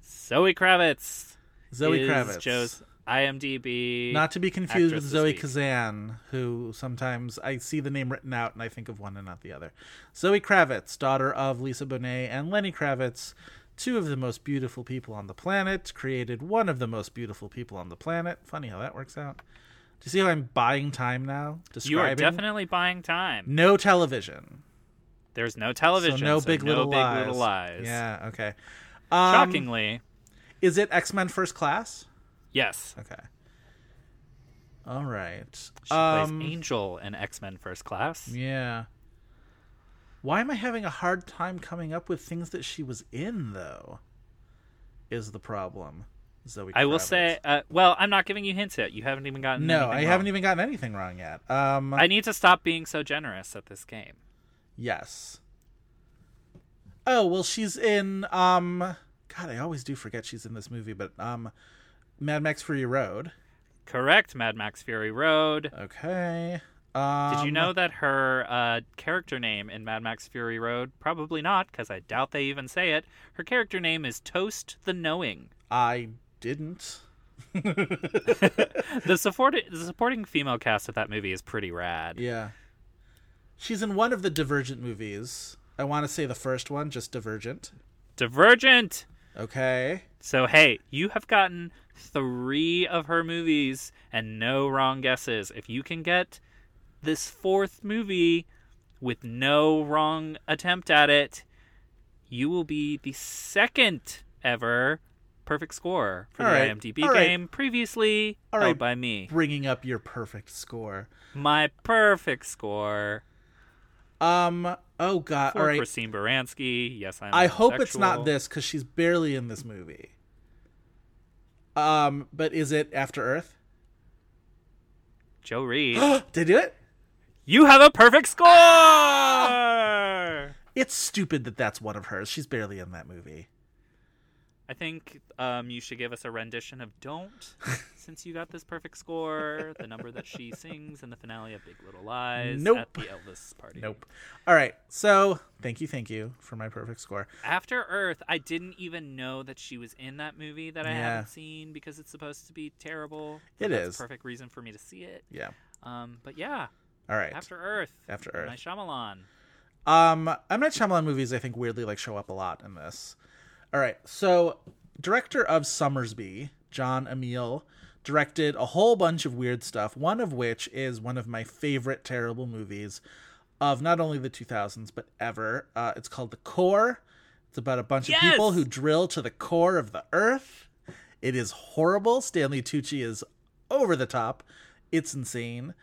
Zoe Kravitz.
Zoe Kravitz.
Joe's IMDb.
Not to be confused with Zoe. Kazan, who sometimes I see the name written out and I think of one and not the other. Zoe Kravitz, daughter of Lisa Bonet and Lenny Kravitz, two of the most beautiful people on the planet, created one of the most beautiful people on the planet. Funny how that works out. Do you see how I'm buying time now?
You are
Describing
definitely buying time.
no television.
There's no television,
so no big,
no
little,
big
lies.
little lies.
Yeah, okay. Um,
Shockingly,
Is it X Men First Class?
yes.
Okay. All right.
She
Um,
plays Angel in X Men First Class.
Yeah. Why am I having a hard time coming up with things that she was in, though? Is the problem. Zoe
I will say, uh, well, I'm not giving you hints yet. You haven't even gotten.
No, I
wrong.
haven't even gotten anything wrong yet. Um,
I need to stop being so generous at this game.
yes. Oh, well, she's in, um, God, I always do forget she's in this movie, but, um, Mad Max Fury Road.
Correct, Mad Max Fury Road.
Okay. Um,
Did you know that her uh, character name in Mad Max Fury Road? Probably not, because I doubt they even say it. Her character name is Toast the Knowing.
I didn't.
The, support- the supporting female cast of that movie is pretty rad.
Yeah. She's in one of the Divergent movies. I want to say the first one, just Divergent.
Divergent!
Okay.
So, hey, you have gotten three of her movies and no wrong guesses. If you can get this fourth movie with no wrong attempt at it, you will be the second ever perfect score for
All
the
right,
IMDb
all right.
game. Previously
All
held
right.
by me.
Bringing up your perfect score.
My perfect score
Um. Oh God.
for
All right.
Christine Baranski. Yes, I'm.
I hope it's not this because she's barely in this movie. Um. But is it After Earth?
Joe Reed.
Did do it?
You have a perfect score.
It's stupid that that's one of hers. She's barely in that movie.
I think um, you should give us a rendition of "Don't," since you got this perfect score. The number that she sings in the finale of Big Little Lies
Nope.
at the Elvis party.
Nope. All right. So thank you, thank you for my perfect score.
After Earth, I didn't even know that she was in that movie that I
Yeah.
haven't seen because it's supposed to be terrible.
It is.
a perfect reason for me to see it.
Yeah.
Um, but yeah,
All right.
After Earth.
After Earth.
Night Shyamalan.
Um, M Night Shyamalan movies, I think, weirdly like show up a lot in this. All right, so director of Sommersby, Jon Amiel, directed a whole bunch of weird stuff. One of which is one of my favorite terrible movies of not only the 2000s but ever. Uh, it's called The Core. It's about a bunch
Yes!
of people who drill to the core of the Earth. It is horrible. Stanley Tucci is over the top. It's insane.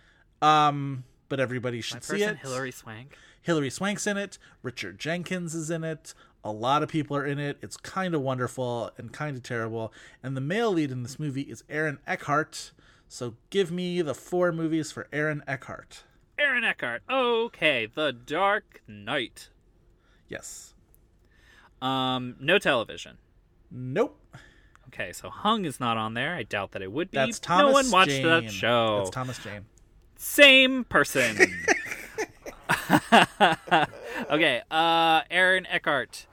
Um, but everybody should see it.
Hilary Swank.
Hilary Swank's in it. Richard Jenkins is in it. A lot of people are in it. It's kind of wonderful and kind of terrible. And the male lead in this movie is Aaron Eckhart. So give me the four movies for Aaron Eckhart.
Aaron Eckhart. Okay, The Dark Knight.
Yes.
Um, no television.
Nope.
Okay, so Hung is not on there. I doubt that it would be.
That's Thomas
no one watched
Jane.
that show.
That's Thomas Jane.
Same person. okay, uh Aaron Eckhart.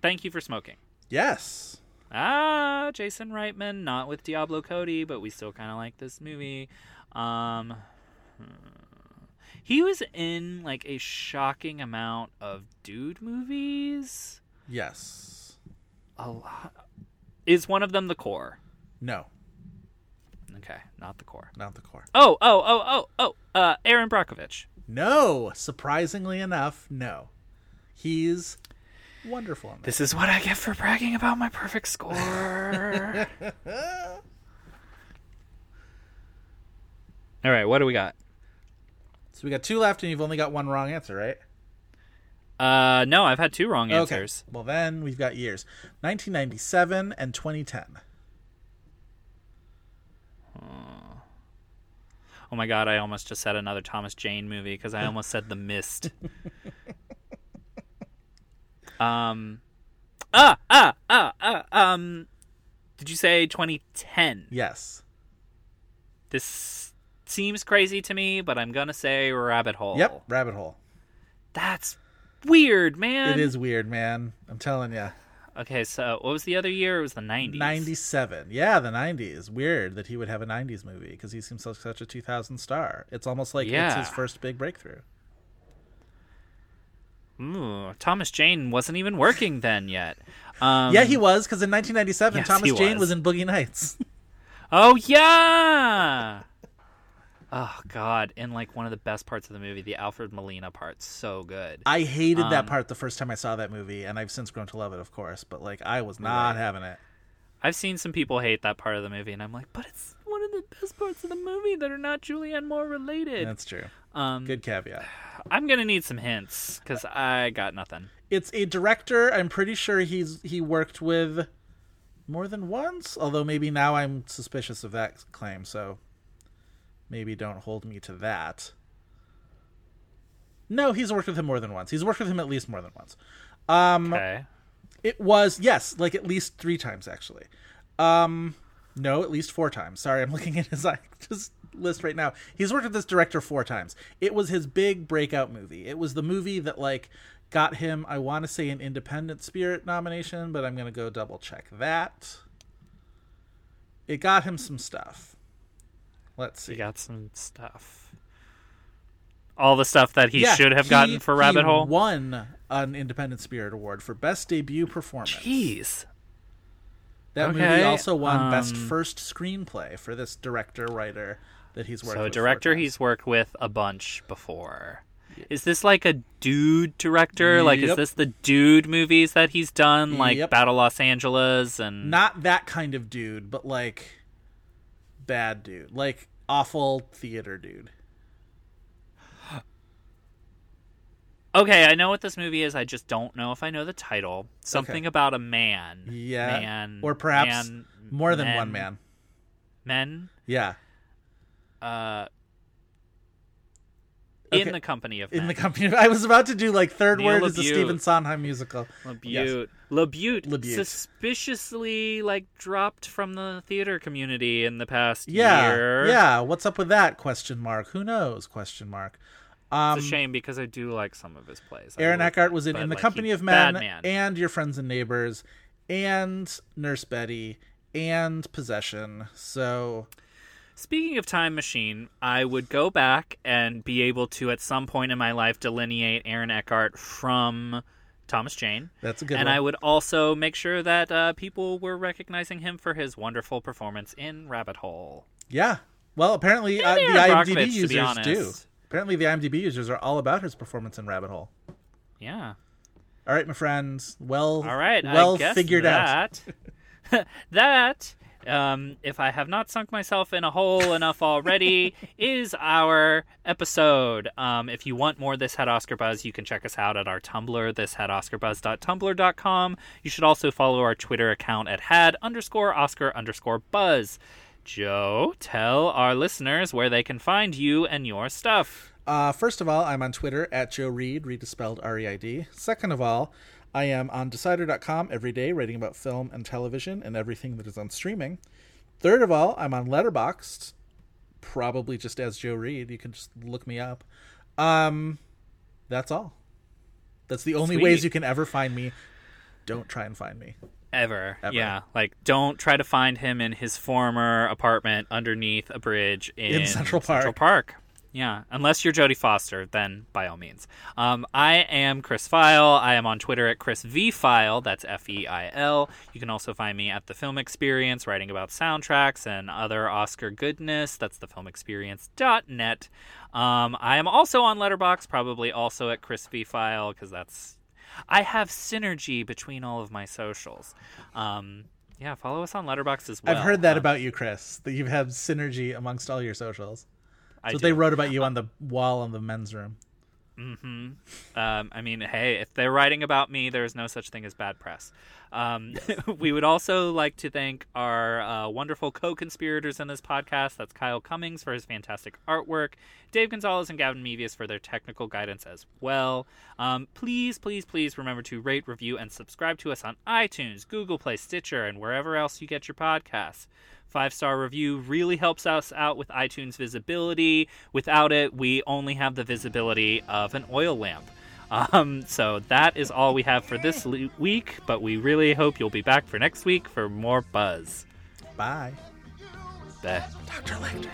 Thank you for smoking.
Yes.
Ah, Jason Reitman, not with Diablo Cody, but we still kind of like this movie. Um, hmm. he was in like a shocking amount of dude movies.
Yes.
A lot. Is one of them the core?
No.
Okay, not the core.
Not the core.
Oh, oh, oh, oh, oh. Uh, Erin Brockovich.
No. Surprisingly enough, no. He's wonderful in this.
This is what I get for bragging about my perfect score. All right, what do we got?
So we got two left, and you've only got one wrong answer, right?
Uh, no, I've had two wrong answers.
Okay. Well, then we've got years 1997 and 2010.
Oh my god, I almost just said another Thomas Jane movie because I almost said The Mist. um, ah, ah, ah, ah, um, did you say 2010?
Yes.
This seems crazy to me, but I'm gonna say Rabbit Hole.
Yep. Rabbit hole.
That's weird, man.
It is weird, man. I'm telling you.
Okay, so what was the other year? It was the 90s.
97. Yeah, the 90s. Weird that he would have a 90s movie because he seems like such a 2000 star. It's almost like
Yeah.
it's his first big breakthrough.
Ooh, Thomas Jane wasn't even working then yet. Um,
yeah, he was because in 1997,
yes,
Thomas Jane
was.
was in Boogie Nights.
Oh yeah. Oh god, in like one of the best parts of the movie, the Alfred Molina part, so good.
I hated that
Um,
part the first time I saw that movie, and I've since grown to love it, of course. But like, I was not
Right.
having it.
I've seen some people hate that part of the movie, and I'm like, but it's one of the best parts of the movie that are not Julianne Moore related.
That's true.
Um,
Good caveat.
I'm gonna need some hints because I got nothing.
It's a director. I'm pretty sure he's he worked with more than once. Although maybe now I'm suspicious of that claim. So maybe don't hold me to that. No, he's worked with him more than once. He's worked with him at least more than once. Um,
Okay.
It was yes, like at least three times actually. Um, no, at least four times. Sorry, I'm looking at his just list right now. He's worked with this director four times. It was his big breakout movie. It was the movie that like got him. I want to say an Independent Spirit nomination, but I'm gonna go double check that. It got him some stuff. Let's see.
He got some stuff. All the stuff that he
Yeah,
should have
he-
gotten for Rabbit
he
Hole.
Won an Independent Spirit Award for best debut performance.
Jeez.
That movie also won Best
um,
First Screenplay for this director writer that he's worked
So a
with.
director he's worked with a bunch before. Is this like a dude director? Like, is this the dude movies that he's done, like
Yep.
Battle Los Angeles and
Not that kind of dude, but like bad dude, like awful theater dude.
Okay, I know what this movie is. I just don't know if I know the title. Something
Okay.
about a man.
Yeah,
man,
or perhaps
man-
more than
men-
one man.
Men.
Yeah,
Uh,
Okay.
in the company of
in the company. Of, I was about to do like third
Neil
word is a
LaBute.
Stephen Sondheim musical.
Labute. Labute.
Labute.
Suspiciously, like, dropped from the theater community in the past
Yeah,
year.
yeah. What's up with that? Question mark. Who knows? Question mark. Um,
It's a shame because I do like some of his plays. I
Aaron
would-
Eckhart was in In the
like,
Company of Men,
man.
and Your Friends and Neighbors and Nurse Betty and Possession. So
Speaking of time machine, I would go back and be able to, at some point in my life, delineate Aaron Eckhart from Thomas Jane.
that's a good
and
one.
I would also make sure that uh, people were recognizing him for his wonderful performance in Rabbit Hole.
yeah. Well, apparently uh, the IMDb
Brockovich,
users do. Apparently the IMDb users are all about his performance in Rabbit Hole.
Yeah.
All right, my friends. Well,
All right.
well figured out.
that, that, um, if I have not sunk myself in a hole enough already, is our episode. Um, if you want more This Had Oscar Buzz, you can check us out at our Tumblr, thishadoscarbuzz.tumblr.com. You should also follow our Twitter account at had underscore Oscar underscore Buzz. Joe, tell our listeners where they can find you and your stuff.
Uh, first of all, I'm on Twitter at Joe Reid, Reid is spelled R E I D. Second of all, I am on Decider.com every day writing about film and television and everything that is on streaming. Third of all, I'm on Letterboxd, probably just as Joe Reid. You can just look me up. Um, that's all. That's the only
Sweet.
ways you can ever find me. Don't try and find me.
Ever.
Ever.
Yeah. Like, don't try to find him in his former apartment underneath a bridge in,
In Central
Central Park. Yeah. Unless you're Jodie Foster, then by all means. Um, I am Chris Feil. I am on Twitter at Chris V Feil. That's F E I L. You can also find me at The Film Experience, writing about soundtracks and other Oscar goodness. That's thefilmexperience.net. Um, I am also on Letterboxd, probably also at Chris V Feil, because that's I have synergy between all of my socials. Um, yeah, follow us on Letterboxd as well.
I've heard that
Um,
about you, Chris, that you have had synergy amongst all your socials.
I
what
do.
they wrote about you on the wall in the men's room.
Um, I mean, hey, if they're writing about me, there's no such thing as bad press. Um, we would also like to thank our uh, wonderful co-conspirators in this podcast. That's Kyle Cummings for his fantastic artwork, Dave Gonzalez and Gavin Mevius for their technical guidance as well. Um, please, please, please remember to rate, review, and subscribe to us on iTunes, Google Play, Stitcher, and wherever else you get your podcasts. Five star review really helps us out with iTunes visibility. Without it, we only have the visibility of an oil lamp. Um, so that is all we have for this le- week, but we really hope you'll be back for next week for more buzz.
Bye.
Bye.
Dr. Lecter.